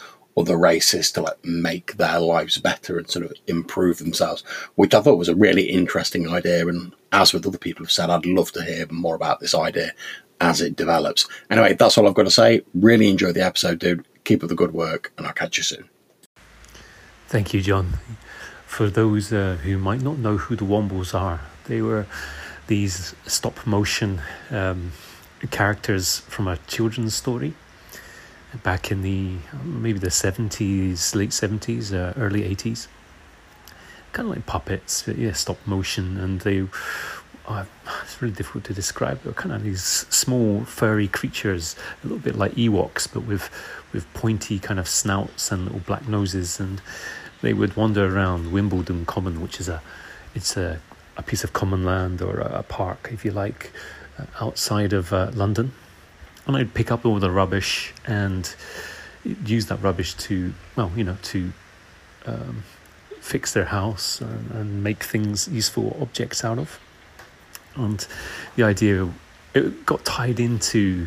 other races to like make their lives better and sort of improve themselves, which I thought was a really interesting idea. And as with other people have said, I'd love to hear more about this idea as it develops. Anyway, that's all I've got to say. Really enjoy the episode, dude. Keep up the good work, and I'll catch you soon. Thank you, John. For those uh, who might not know who the Wombles are, they were these stop motion um, characters from a children's story back in the maybe the 70s, late 70s, uh, early 80s. Kind of like puppets, yeah, stop motion, and they. Uh, it's really difficult to describe. They're kind of these small furry creatures, a little bit like Ewoks, but with with pointy kind of snouts and little black noses, and they would wander around Wimbledon Common, which is a it's a a piece of common land or a, a park, if you like, uh, outside of uh, London and I'd pick up all the rubbish and use that rubbish to, well, you know, to um, fix their house and, and, make things useful objects out of. And the idea it got tied into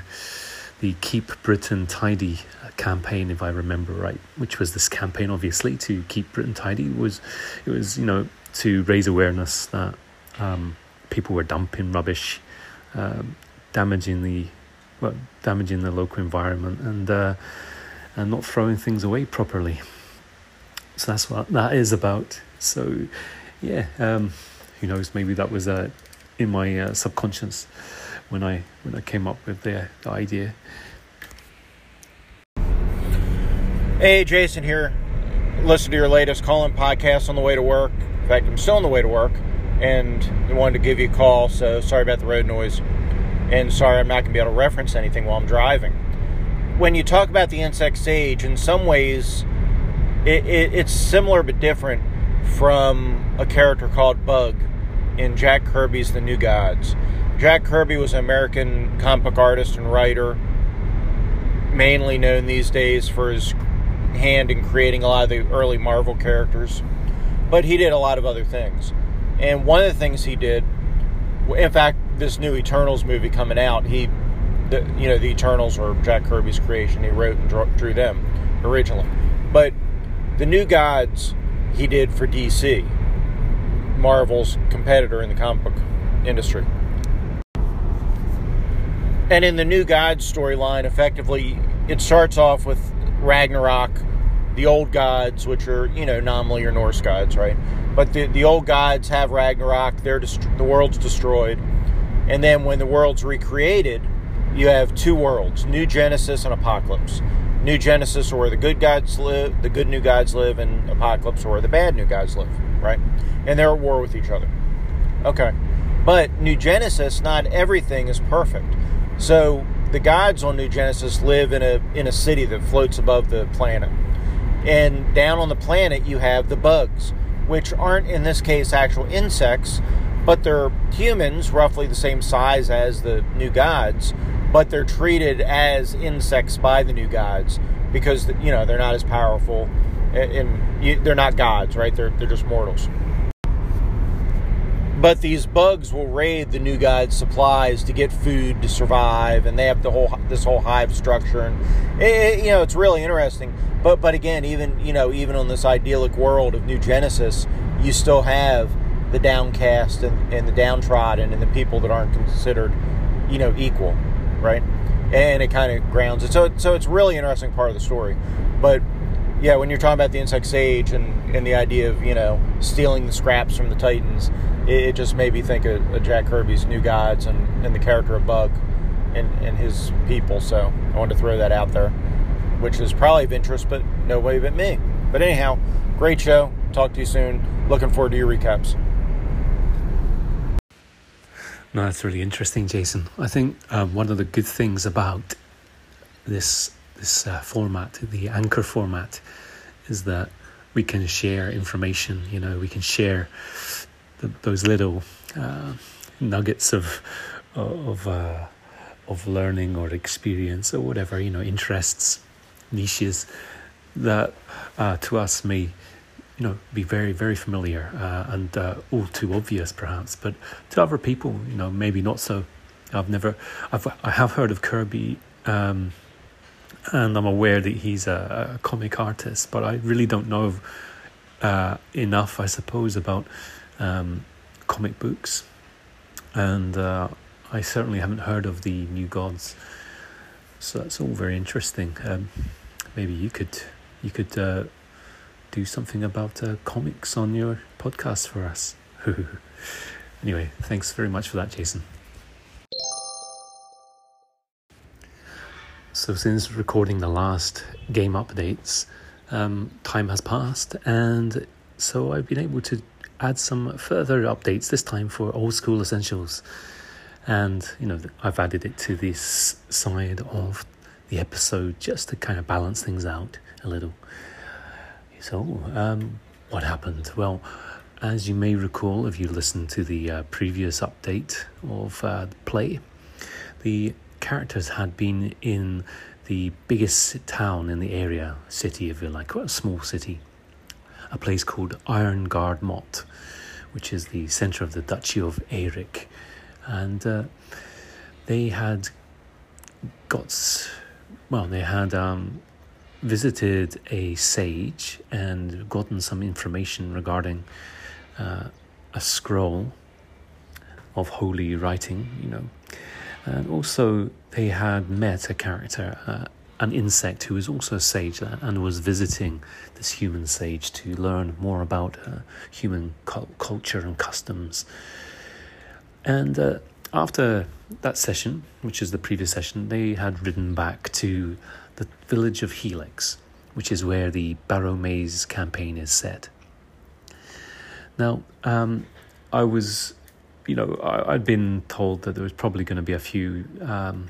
the Keep Britain Tidy campaign, if I remember right, which was this campaign, obviously, to keep Britain tidy. It was it was you know to raise awareness that um, people were dumping rubbish, um, damaging the well, damaging the local environment and uh, and not throwing things away properly. So that's what that is about. So yeah, um, who knows? Maybe that was uh, in my uh, subconscious when I when I came up with the, the idea. Hey, Jason here. Listen to your latest call-in podcast on the way to work. In fact, I'm still on the way to work, and I wanted to give you a call. So sorry about the road noise and sorry, I'm not going to be able to reference anything while I'm driving. When you talk about the insect age, in some ways, it, it, it's similar but different from a character called Bug in Jack Kirby's The New Gods. Jack Kirby was an American comic book artist and writer, mainly known these days for his hand in creating a lot of the early Marvel characters, but he did a lot of other things. And one of the things he did, in fact, this new Eternals movie coming out, he, the, you know, the Eternals were Jack Kirby's creation. He wrote and drew, drew them originally, but the New Gods he did for DC, Marvel's competitor in the comic book industry. And in the New Gods storyline, effectively, it starts off with Ragnarok, the old gods, which are, you know, nominally your Norse gods, right? But the, the old gods have Ragnarok, they're dest- the world's destroyed and then when the world's recreated, you have two worlds New Genesis and Apokolips. New Genesis where the good gods live, the good new gods live, and Apokolips where the bad new gods live, right? And they're at war with each other. Okay. But New Genesis, not everything is perfect. So the gods on New Genesis live in a in a city that floats above the planet. And down on the planet you have the bugs, which aren't in this case actual insects, but they're humans, roughly the same size as the new gods, but they're treated as insects by the new gods because you know they're not as powerful eh, and they're not gods, right? They're they're just mortals. But these bugs will raid the new gods' supplies to get food to survive, and they have the whole this whole hive structure, and it, you know it's really interesting. But but again, even you know even on this idyllic world of New Genesis, you still have the downcast and, and the downtrodden and the people that aren't considered, you know, equal, right? And it kind of grounds it. So, so it's really interesting part of the story. But yeah, when you're talking about the insect age and, and the idea of, you know, stealing the scraps from the Titans, it, it just made me think of, of, Jack Kirby's New Gods and, and the character of Bug and, and his people. So I wanted to throw that out there, which is probably of interest, but nobody but me. But anyhow, great show. Talk to you soon. Looking forward to your recaps. No, that's really interesting, Jason. I think um, one of the good things about this this uh, format, the anchor format, is that we can share information. You know, we can share the, those little uh, nuggets of of uh, of learning or experience or whatever you know interests niches that uh, to us may you know be very very familiar uh, and uh, all too obvious perhaps but to other people you know maybe not so I've never I've I have heard of Kirby um, and I'm aware that he's a, a, comic artist but I really don't know uh, enough I suppose about um, comic books and uh, I certainly haven't heard of the New Gods so that's all very interesting um, maybe you could you could uh, do something about uh, comics on your podcast for us. (laughs) anyway, thanks very much for that, Jason. So, since recording the last game updates, um, time has passed, and so I've been able to add some further updates this time for old school essentials. And you know, I've added it to this side of the episode just to kind of balance things out a little. So, um, what happened? Well, as you may recall, if you listened to the uh, previous update of uh, play, the characters had been in the biggest town in the area, city, if you like, well, a small city, a place called Irongard Motte, which is the centre of the Duchy of Erik. And uh, they had got, well, they had um, visited a sage and gotten some information regarding uh, a scroll of holy writing, you know. And also, they had met a character, uh, an insect who was also a sage uh, and was visiting this human sage to learn more about uh, human cu- culture and customs. And uh, after that session, which is the previous session, they had ridden back to the village of Helix, which is where the Barrowmaze campaign is set. Now, um, I was, you know, I, had been told that there was probably going to be a few, um,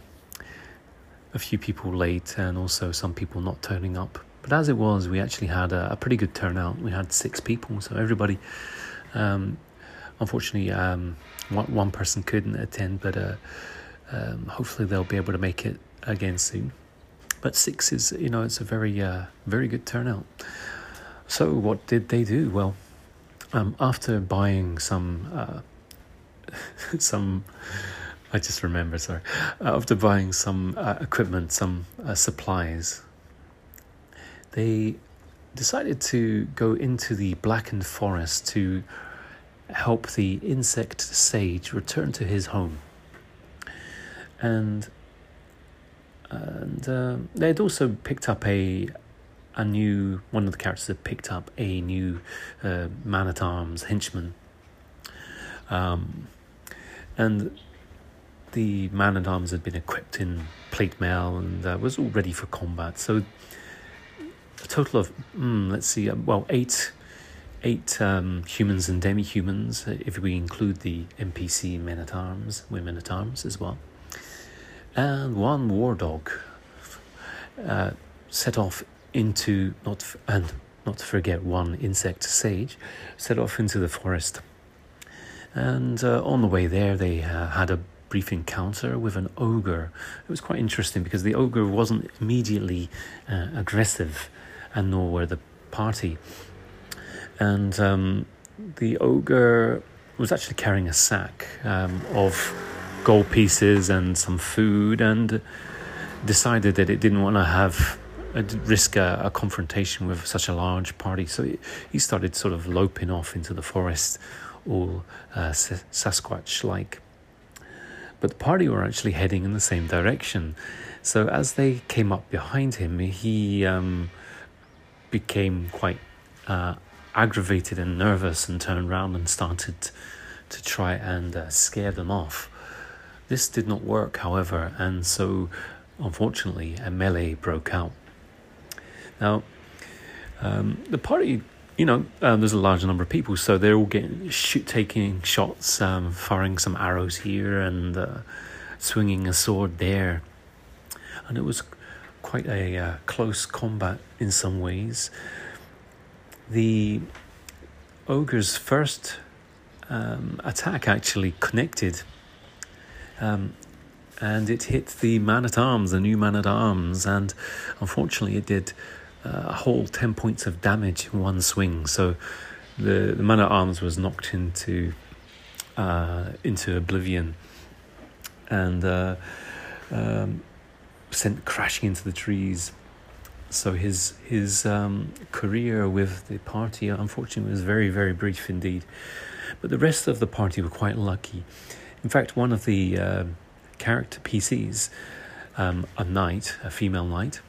a few people late, and also some people not turning up. But as it was, we actually had a, a pretty good turnout. We had six people, so everybody. Um, unfortunately, um, one, one person couldn't attend, but uh, um, hopefully they'll be able to make it again soon. But six is, you know, it's a very, uh, very good turnout. So what did they do? Well, um, after buying some, uh, (laughs) some, I just remember, sorry, after buying some uh, equipment, some uh, supplies, they decided to go into the blackened forest to help the insect sage return to his home. And and uh, they'd also picked up a a new one of the characters had picked up a new uh, man at arms henchman, um, and the man at arms had been equipped in plate mail and uh, was all ready for combat. So a total of mm, let's see, uh, well eight eight um, humans and demi humans if we include the NPC men at arms, women at arms as well and one war dog uh, set off into not and not to forget one insect sage set off into the forest and uh, on the way there they uh, had a brief encounter with an ogre. It was quite interesting because the ogre wasn't immediately uh, aggressive and nor were the party. And um, the ogre was actually carrying a sack um, of gold pieces and some food and decided that it didn't want to have uh, risk a, a, confrontation with such a large party. So he started sort of loping off into the forest, all uh, Sasquatch like. But the party were actually heading in the same direction. So as they came up behind him, he um, became quite uh, aggravated and nervous and turned around and started to try and uh, scare them off. This did not work, however, and so unfortunately a melee broke out. Now, um, the party, you know, um, there's a large number of people, so they're all getting shoot, taking shots, um, firing some arrows here and uh, swinging a sword there, and it was quite a uh, close combat in some ways. the ogre's first um, attack actually connected. Um, and it hit the man at arms, the new man at arms, and unfortunately, it did uh, a whole 10 points of damage in one swing. So the, the man at arms was knocked into, uh, into oblivion and uh, um, sent crashing into the trees. So his his um, career with the party, unfortunately, was very very brief indeed. But the rest of the party were quite lucky. In fact, one of the uh, character PCs, um, a knight, a female knight,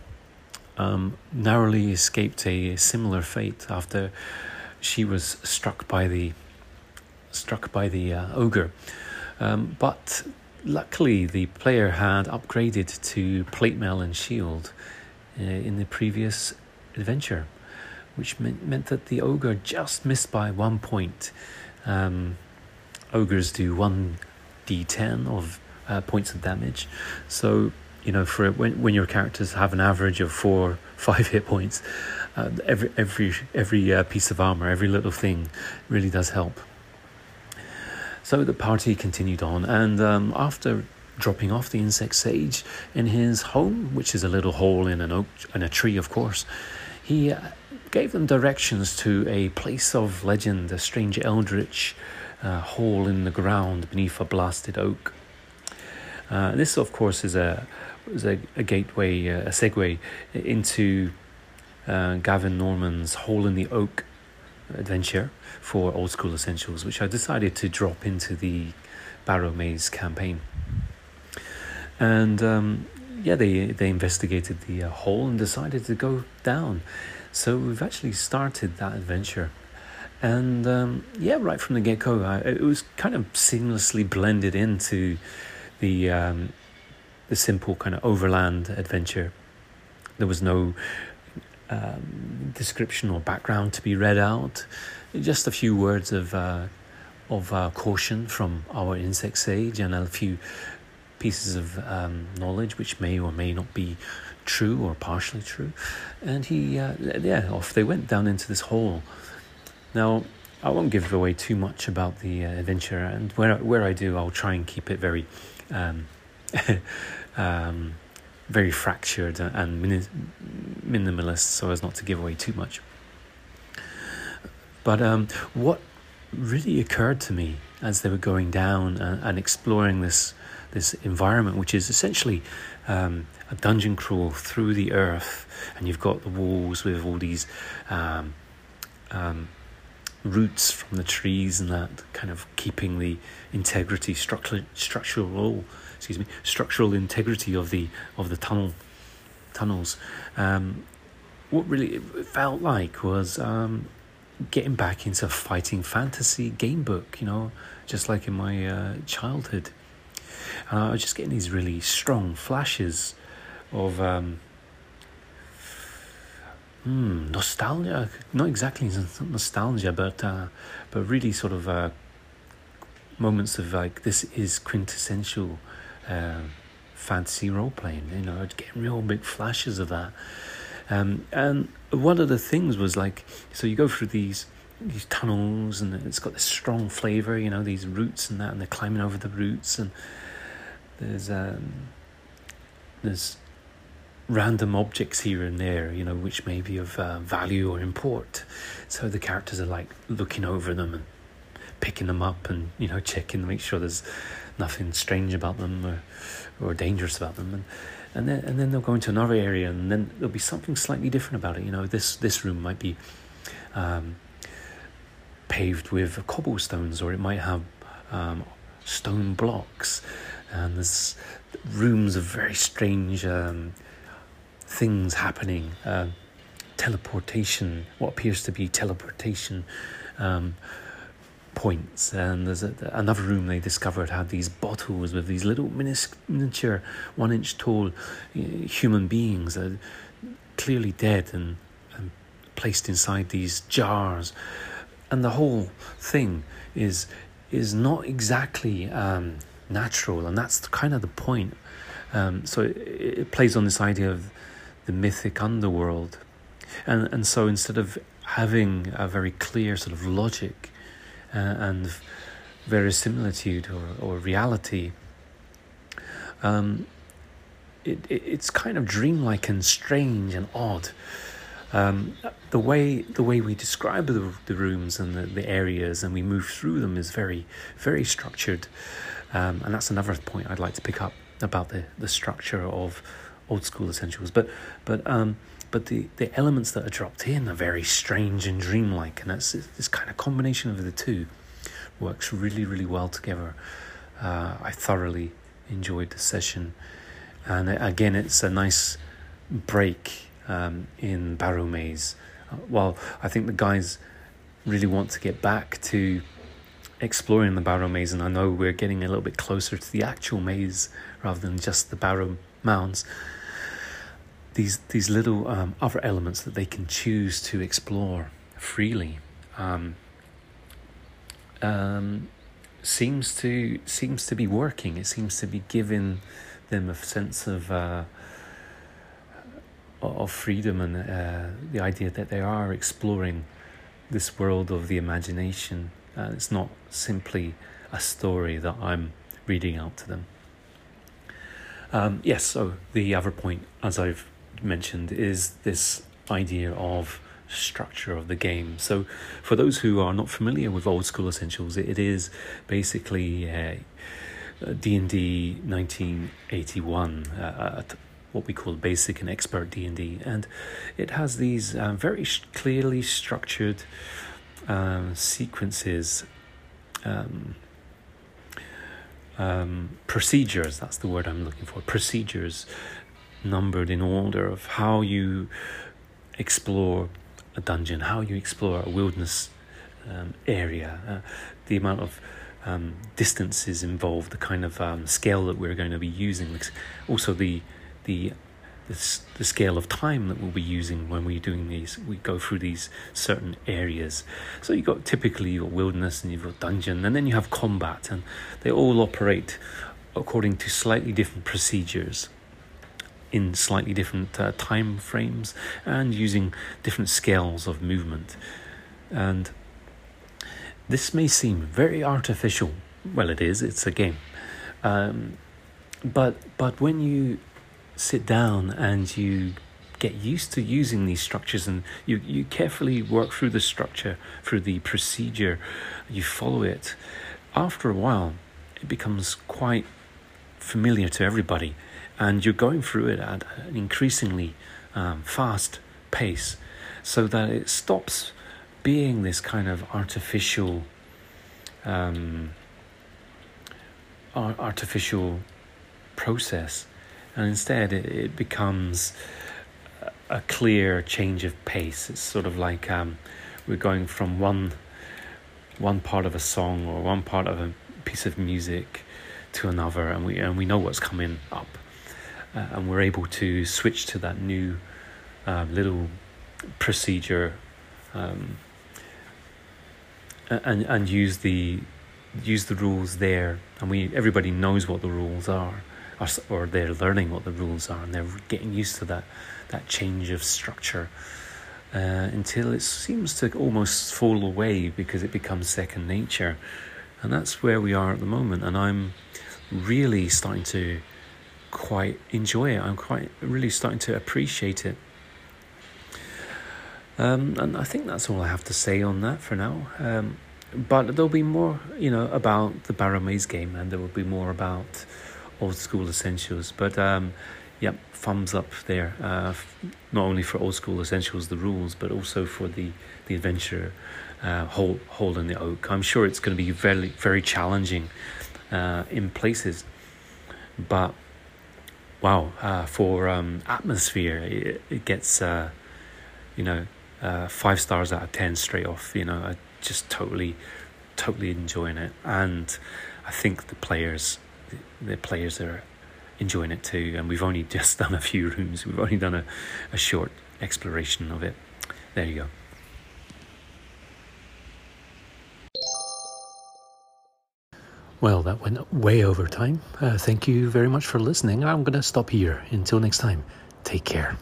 um, narrowly escaped a similar fate after she was struck by the struck by the uh, ogre. Um, but luckily, the player had upgraded to plate mail and shield uh, in the previous adventure, which meant, meant that the ogre just missed by one point. Um, ogres do one d10 of uh, points of damage, so you know for when when your characters have an average of four (laughs) five hit points, uh, every every every uh, piece of armor, every little thing, really does help. So the party continued on, and um, after dropping off the insect sage in his home, which is a little hole in an oak in a tree, of course, he uh, gave them directions to a place of legend, a strange eldritch uh, hole in the ground beneath a blasted oak. Uh, this, of course, is a is a, a gateway, uh, a segue into uh, Gavin Norman's Hole in the Oak adventure for Old School Essentials, which I decided to drop into the Barrowmaze campaign. And um, yeah, they they investigated the uh, hole and decided to go down. So we've actually started that adventure. And um, yeah, right from the get go, it was kind of seamlessly blended into the um, the simple kind of overland adventure. There was no um, description or background to be read out. Just a few words of uh, of uh, caution from our insect sage and a few pieces of um, knowledge which may or may not be true or partially true. And he, uh, yeah, off they went down into this hole. Now, I won't give away too much about the uh, adventure, and where where I do, I'll try and keep it very. Um, (laughs) um, very fractured and minimalist so as not to give away too much. But um, what really occurred to me as they were going down and, and exploring this this environment, which is essentially um, a dungeon crawl through the earth, and you've got the walls with all these um, um roots from the trees and that kind of keeping the integrity, structural, structural excuse me, structural integrity of the of the tunnel tunnels. Um, what really felt like was um, getting back into fighting fantasy game book, you know, just like in my uh, childhood. And I was just getting these really strong flashes of um, hmm, nostalgia. Not exactly nostalgia, but uh, but really sort of uh, moments of like this is quintessential uh, fantasy role playing. You know, I'd get real big flashes of that. Um, and one of the things was like, so you go through these these tunnels, and it's got this strong flavor. You know, these roots and that, and they're climbing over the roots, and there's um, there's random objects here and there, you know, which may be of uh, value or import. So the characters are like looking over them and picking them up and you know checking to make sure there's nothing strange about them or, or dangerous about them. And, and then and then they'll go into another area, and then there'll be something slightly different about it. You know, this this room might be um, paved with cobblestones, or it might have um, stone blocks, and there's rooms of very strange um, things happening. Uh, teleportation, what appears to be teleportation. Um, points. And there's a, another room they discovered had these bottles with these little miniature one inch tall uh, human beings uh, clearly dead and, and placed inside these jars. And the whole thing is is not exactly um, natural. And that's kind of the point. Um, so it, it plays on this idea of the mythic underworld. And and so instead of having a very clear sort of logic uh, and verisimilitude or, or reality, um, it, it, it's kind of dreamlike and strange and odd. Um, the way the way we describe the, the rooms and the, the areas and we move through them is very very structured, um, and that's another point I'd like to pick up about the, the structure of old school essentials. But but um, but the, the elements that are dropped in are very strange and dreamlike, and that's this kind of combination of the two works really really well together. Uh, I thoroughly enjoyed the session, and again, it's a nice break um, in Barrowmaze. Uh, well, I think the guys really want to get back to exploring the Barrowmaze, and I know we're getting a little bit closer to the actual maze rather than just the Barrow Mounds. These these little um, other elements that they can choose to explore freely um, um, seems to seems to be working. It seems to be giving them a sense of. Uh, of freedom and uh, the idea that they are exploring this world of the imagination. Uh, it's not simply a story that I'm reading out to them. Um, yes, so the other point, as I've mentioned, is this idea of structure of the game. So, for those who are not familiar with old school essentials, it is basically D and D 1981, uh, what we call basic and expert D&D and it has these uh, very sh- clearly structured um, sequences um, um, procedures that's the word I'm looking for procedures numbered in order of how you explore a dungeon how you explore a wilderness um, area. Uh, the amount of um, distances involved, the kind of um, scale that we're going to be using, also the the the, the scale of time that we'll be using when we're doing these we go through these certain areas. So you've got typically your wilderness and you've got dungeon and then you have combat and they all operate according to slightly different procedures in slightly different uh, time frames and using different scales of movement. And this may seem very artificial. Well it is. It's a game. Um, but but when you sit down and you get used to using these structures and you, you carefully work through the structure, through the procedure, you follow it, after a while, it becomes quite familiar to everybody. And you're going through it at an increasingly um, fast pace so that it stops being this kind of artificial um, artificial process and instead it, it becomes a clear change of pace. It's sort of like um, we're going from one one part of a song or one part of a piece of music to another, and we and we know what's coming up, uh, and we're able to switch to that new uh, little procedure, um, and and use the use the rules there, and we everybody knows what the rules are or, or they're learning what the rules are and they're getting used to that that change of structure uh, until it seems to almost fall away because it becomes second nature. And that's where we are at the moment. And i'm really starting to quite enjoy it i'm quite really starting to appreciate it um, and i think that's all i have to say on that for now um, but there'll be more you know about the Barrowmaze game and there will be more about old school essentials. But um, yep, thumbs up there. Uh, not only for old school essentials, the rules, but also for the the adventure uh, hole hole in the oak. I'm sure it's going to be very very challenging uh, in places, but wow, uh, for um, atmosphere, it, it gets uh, you know uh, five stars out of ten straight off. You know, I just totally totally enjoying it, and I think the players the players are enjoying it too. And we've only (laughs) just done a few rooms. We've only done a, a short exploration of it. There you go. Well, that went way over time. Uh, thank you very much for listening. I'm going to stop here. Until next time, take care.